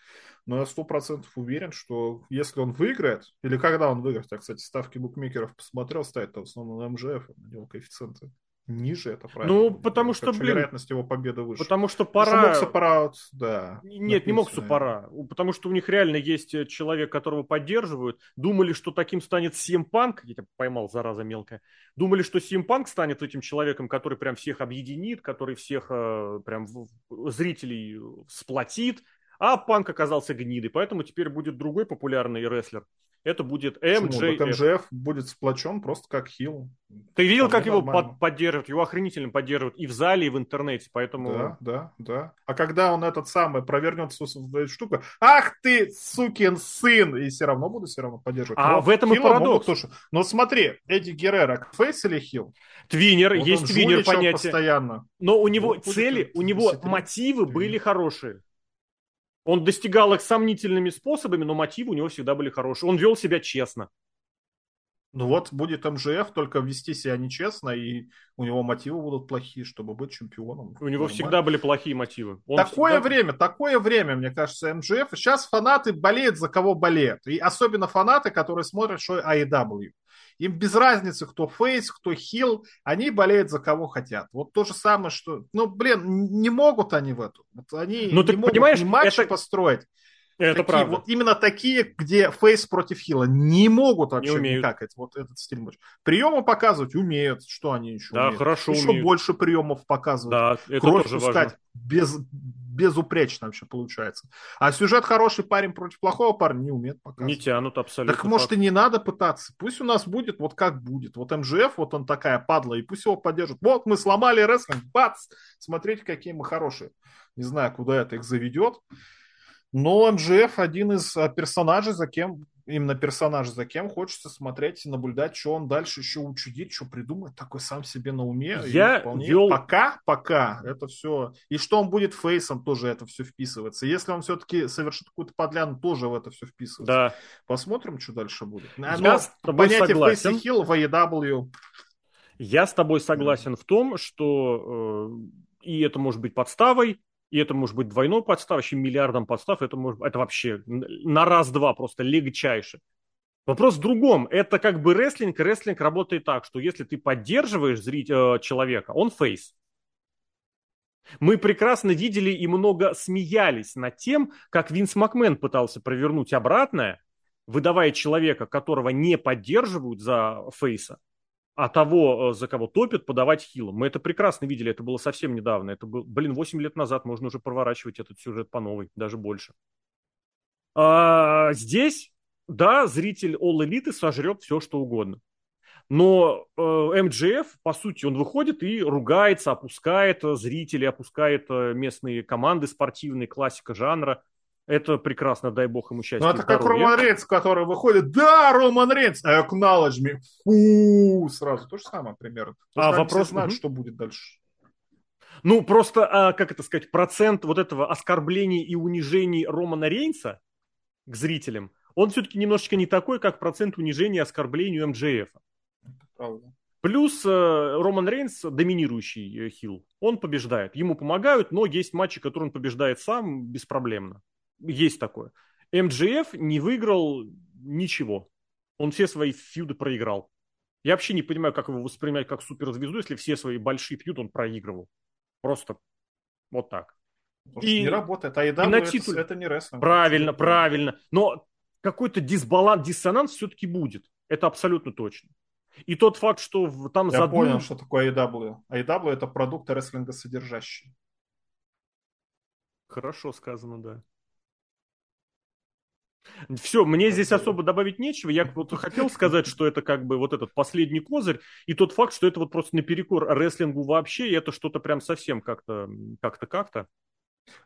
Но я сто процентов уверен, что если он выиграет, или когда он выиграет, я, кстати, ставки букмекеров посмотрел, ставят в основном на МЖФ, на него коэффициенты ниже, это правильно. Ну, потому что, блин... Вероятность его победы выше. Потому что пора... Мокса пора, вот, да. Нет, не Моксу пора. Потому что у них реально есть э, человек, которого поддерживают. Думали, что таким станет Punk. Я тебя поймал, зараза мелкая. Думали, что Punk станет этим человеком, который прям всех объединит, который всех э, прям зрителей сплотит. А Панк оказался гнидой, поэтому теперь будет другой популярный рестлер это будет МДФ. МЖФ будет сплочен просто как хил. Ты видел, как его под, поддерживают? Его охренительно поддерживают и в зале, и в интернете, поэтому... Да, да, да. А когда он этот самый провернет эту штуку, ах ты, сукин сын, и все равно буду все равно поддерживать. А Но в этом и парадокс. Тоже... Но смотри, Эдди Геррера, фейс или хил? Твинер, вот есть твинер понятие. постоянно. Но у него вот цели, у него мотивы были хорошие. Он достигал их сомнительными способами, но мотивы у него всегда были хорошие. Он вел себя честно. Ну вот, будет МЖФ, только вести себя нечестно, и у него мотивы будут плохие, чтобы быть чемпионом. У него всегда были плохие мотивы. Он такое всегда... время, такое время, мне кажется, МЖФ. Сейчас фанаты болеют за кого болеют. И особенно фанаты, которые смотрят шоу AEW. Им без разницы, кто фейс, кто хил, они болеют за кого хотят. Вот то же самое, что, ну, блин, не могут они в эту. Вот они ну, не ты могут понимаешь, ни матчи это... построить. Это такие, правда. Вот именно такие, где фейс против хила не могут вообще Не умеют. никак это, вот этот стиль матча. Приемы показывать умеют, что они еще Да, умеют. хорошо Еще умеют. больше приемов показывать. Да, это Кровь тоже пускать важно. без, безупречно вообще получается. А сюжет хороший парень против плохого парня не умеет Не показывать. тянут абсолютно. Так может и не надо пытаться. Пусть у нас будет вот как будет. Вот МЖФ, вот он такая падла, и пусть его поддержат. Вот мы сломали рестлинг, бац! Смотрите, какие мы хорошие. Не знаю, куда это их заведет. Но МЖФ один из а, персонажей, за кем именно персонаж, за кем хочется смотреть и наблюдать, что он дальше еще учудит, что придумает, такой сам себе на уме. Я вполне- вел- Пока, пока это все... И что он будет фейсом, тоже это все вписывается. Если он все-таки совершит какую-то подляну, тоже в это все вписывается. Да. Посмотрим, что дальше будет. Я с тобой понятие согласен. фейс и хилл в AEW Я с тобой согласен в том, что э, и это может быть подставой, и это может быть двойной подставой, вообще миллиардом подстав, это, может, это вообще на раз-два просто легчайше. Вопрос в другом. Это как бы рестлинг. Рестлинг работает так, что если ты поддерживаешь зрит- э, человека, он фейс. Мы прекрасно видели и много смеялись над тем, как Винс Макмен пытался провернуть обратное, выдавая человека, которого не поддерживают за фейса, а того, э, за кого топят, подавать хилом. Мы это прекрасно видели, это было совсем недавно. Это был, блин, 8 лет назад можно уже проворачивать этот сюжет по новой, даже больше. А, здесь, да, зритель All Elite сожрет все, что угодно. Но э, МДФ, по сути, он выходит и ругается, опускает э, зрителей, опускает э, местные команды спортивные, классика жанра. Это прекрасно, дай бог ему счастья Ну, это как здоровья. Роман Рейнс, который выходит, да, Роман Рейнс, acknowledge me, фу, сразу. То же самое примерно. А А вопрос- знают, мгм. что будет дальше. Ну, просто, а, как это сказать, процент вот этого оскорблений и унижений Романа Рейнса к зрителям, он все-таки немножечко не такой, как процент унижений и оскорблений у МДФ. Правда. Плюс э, Роман Рейнс доминирующий э, хил. Он побеждает. Ему помогают, но есть матчи, которые он побеждает сам беспроблемно. Есть такое. МДФ не выиграл ничего. Он все свои фьюды проиграл. Я вообще не понимаю, как его воспринимать как суперзвезду, если все свои большие фьюды он проигрывал. Просто вот так. Потому И- не работает. А и еда на это, титуле. это не рестлинг. Правильно, Это- правильно. Но какой-то дисбаланс, диссонанс все-таки будет. Это абсолютно точно. И тот факт, что там Я задум- понял, что такое AEW. AEW это продукты рестлинга содержащие. Хорошо сказано, да. Все, мне здесь особо добавить нечего. Я вот хотел сказать, что это как бы вот этот последний козырь, и тот факт, что это вот просто наперекор рестлингу вообще, и это что-то прям совсем как-то, как-то, как-то.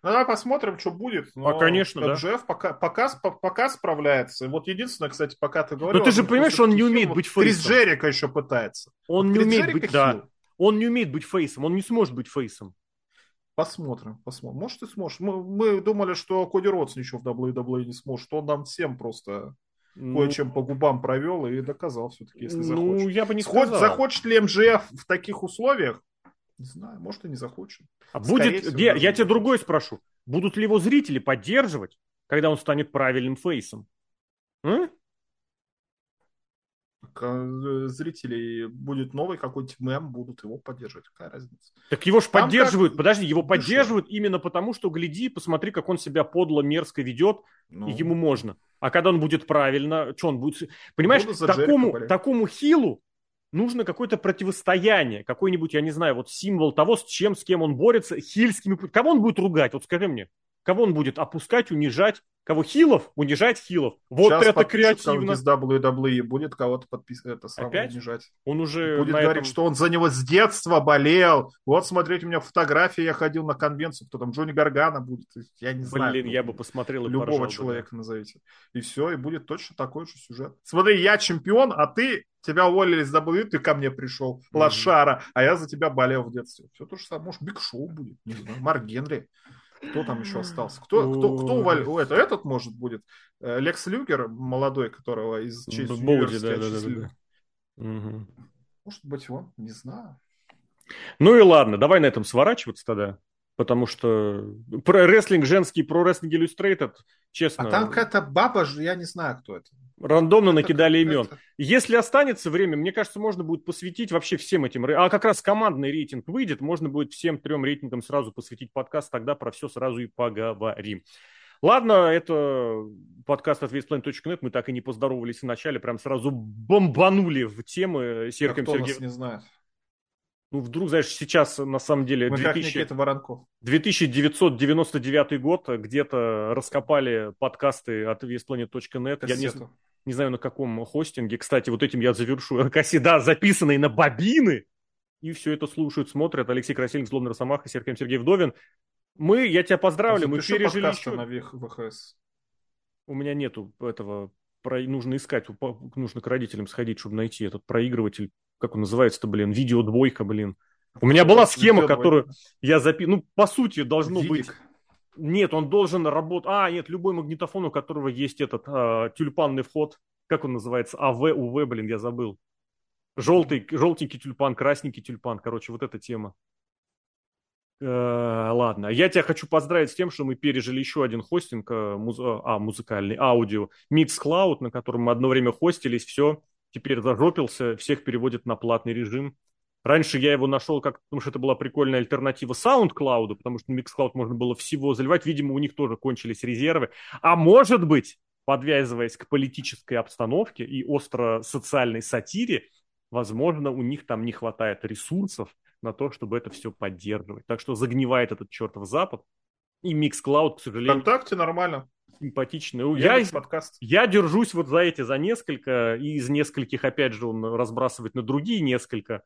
Ну, давай посмотрим, что будет. Но А, конечно, да. МЖФ пока, пока, пока справляется. Вот единственное, кстати, пока ты говорил... Но ты же вот понимаешь, он не умеет быть вот Крис фейсом. Джерика еще пытается. Он Вот не умеет Джерика быть, да, хил. он не умеет быть фейсом, он не сможет быть фейсом. Посмотрим, посмотрим. Может, и сможешь. Мы, мы думали, что Коди Родс ничего в WWE не сможет. Он нам всем просто Ну, кое-чем по губам провел и доказал все-таки, если ну, захочет. я бы не Сход- сказал. захочет ли МЖФ в таких условиях? Не знаю, может и не захочет. А Скорее будет, всего, я, я тебя другой спрошу. Будут ли его зрители поддерживать, когда он станет правильным фейсом? М? Э, Зрителей будет новый какой-нибудь мем, будут его поддерживать. Какая разница? Так его ж Там поддерживают, как подожди, его поддерживают именно потому, что гляди, посмотри, как он себя подло, мерзко ведет, Ну, и ему можно. А когда он будет правильно, что он будет... Понимаешь, за Джерика такому, такому хилу нужно какое-то противостояние, какой-нибудь, я не знаю, вот символ того, с чем, с кем он борется, хильскими... Кого он будет ругать? Вот скажи мне. Кого он будет опускать, унижать? Кого? Хилов? Унижать хилов. Вот Сейчас это креативно. из WWE, будет кого-то подписывать, это самое Опять? унижать. Он уже Будет говорить, этом- что он за него с детства болел. Вот, смотрите, у меня фотографии, я ходил на конвенцию, кто там, Джонни Гаргана будет. Я не знаю. Блин, кто я бы посмотрел и Любого поржал бы, да. человека назовите. И все, и будет точно такой же сюжет. Смотри, я чемпион, а ты, тебя уволили из WWE, ты ко мне пришел, лошара, а я за тебя болел в детстве. Все то же самое. Может, Биг Шоу будет, не знаю, Марк Генри. Кто там еще остался? Кто, кто, кто Ой. уволил? Это, этот, может, будет. Э, Лекс Люгер, молодой, которого из Болди, Юниверсити да, да, да, да. Может быть, он, не знаю. Ну и ладно, давай на этом сворачиваться тогда. Потому что про рестлинг женский, про рестлинг Illustrated, честно, А там какая-то баба же, я не знаю, кто это. рандомно Это накидали имен. Если останется время, мне кажется, можно будет посвятить вообще всем этим. А как раз командный рейтинг выйдет, можно будет всем трем рейтингам сразу посвятить подкаст, тогда про все сразу и поговорим. Ладно, это подкаст от весьplanet.net. Мы так и не поздоровались в начале, прям сразу бомбанули в темы с Сергеем а Сергеевым. не знает? Ну, вдруг, знаешь, сейчас на самом деле... Мы 2000... как Воронков. 2999 год, где-то раскопали подкасты от весьplanet.net. Я не, не знаю, на каком хостинге. Кстати, вот этим я завершу. [laughs] Кассида, записанные на бобины. И все это слушают, смотрят. Алексей Красильник, Злобный Росомаха, Сергей Сергей Вдовин. Мы, я тебя поздравлю, мы пережили еще... на ВХС. У меня нету этого, про... нужно искать, нужно к родителям сходить, чтобы найти этот проигрыватель, как он называется-то, блин, видеодвойка, блин. У меня была схема, которую я записал, ну, по сути, должно Видик. быть... Нет, он должен работать... А, нет, любой магнитофон, у которого есть этот а, тюльпанный вход, как он называется, АВ, УВ, блин, я забыл. Желтый, желтенький тюльпан, красненький тюльпан, короче, вот эта тема. Э, ладно, я тебя хочу поздравить с тем, что мы пережили еще один хостинг, э, муз... а, музыкальный, аудио, Mixcloud, на котором мы одно время хостились, все, теперь зажопился, всех переводит на платный режим. Раньше я его нашел, как, потому что это была прикольная альтернатива SoundCloud, потому что на Mixcloud можно было всего заливать. Видимо, у них тоже кончились резервы. А может быть, подвязываясь к политической обстановке и остро-социальной сатире, возможно, у них там не хватает ресурсов на то, чтобы это все поддерживать. Так что загнивает этот чертов Запад. И Mixcloud, к сожалению... Вконтакте нормально. Симпатичный. Я, я, подкаст. я держусь вот за эти, за несколько, и из нескольких, опять же, он разбрасывает на другие несколько.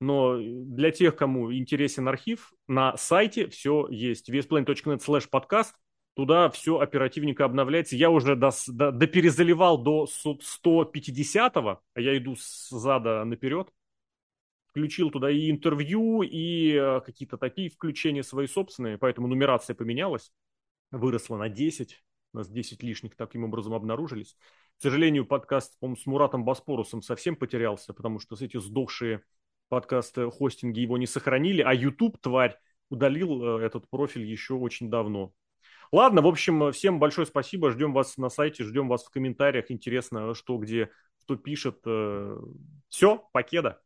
Но для тех, кому интересен архив, на сайте все есть. vsplane.net slash подкаст. Туда все оперативненько обновляется. Я уже до, до, до перезаливал до 150-го, а я иду с зада наперед включил туда и интервью, и э, какие-то такие включения свои собственные, поэтому нумерация поменялась, выросла на 10, у нас 10 лишних таким образом обнаружились. К сожалению, подкаст, по с Муратом Боспорусом совсем потерялся, потому что эти сдохшие подкасты, хостинги его не сохранили, а YouTube, тварь, удалил э, этот профиль еще очень давно. Ладно, в общем, всем большое спасибо, ждем вас на сайте, ждем вас в комментариях, интересно, что где, что пишет. Э, Все, покеда.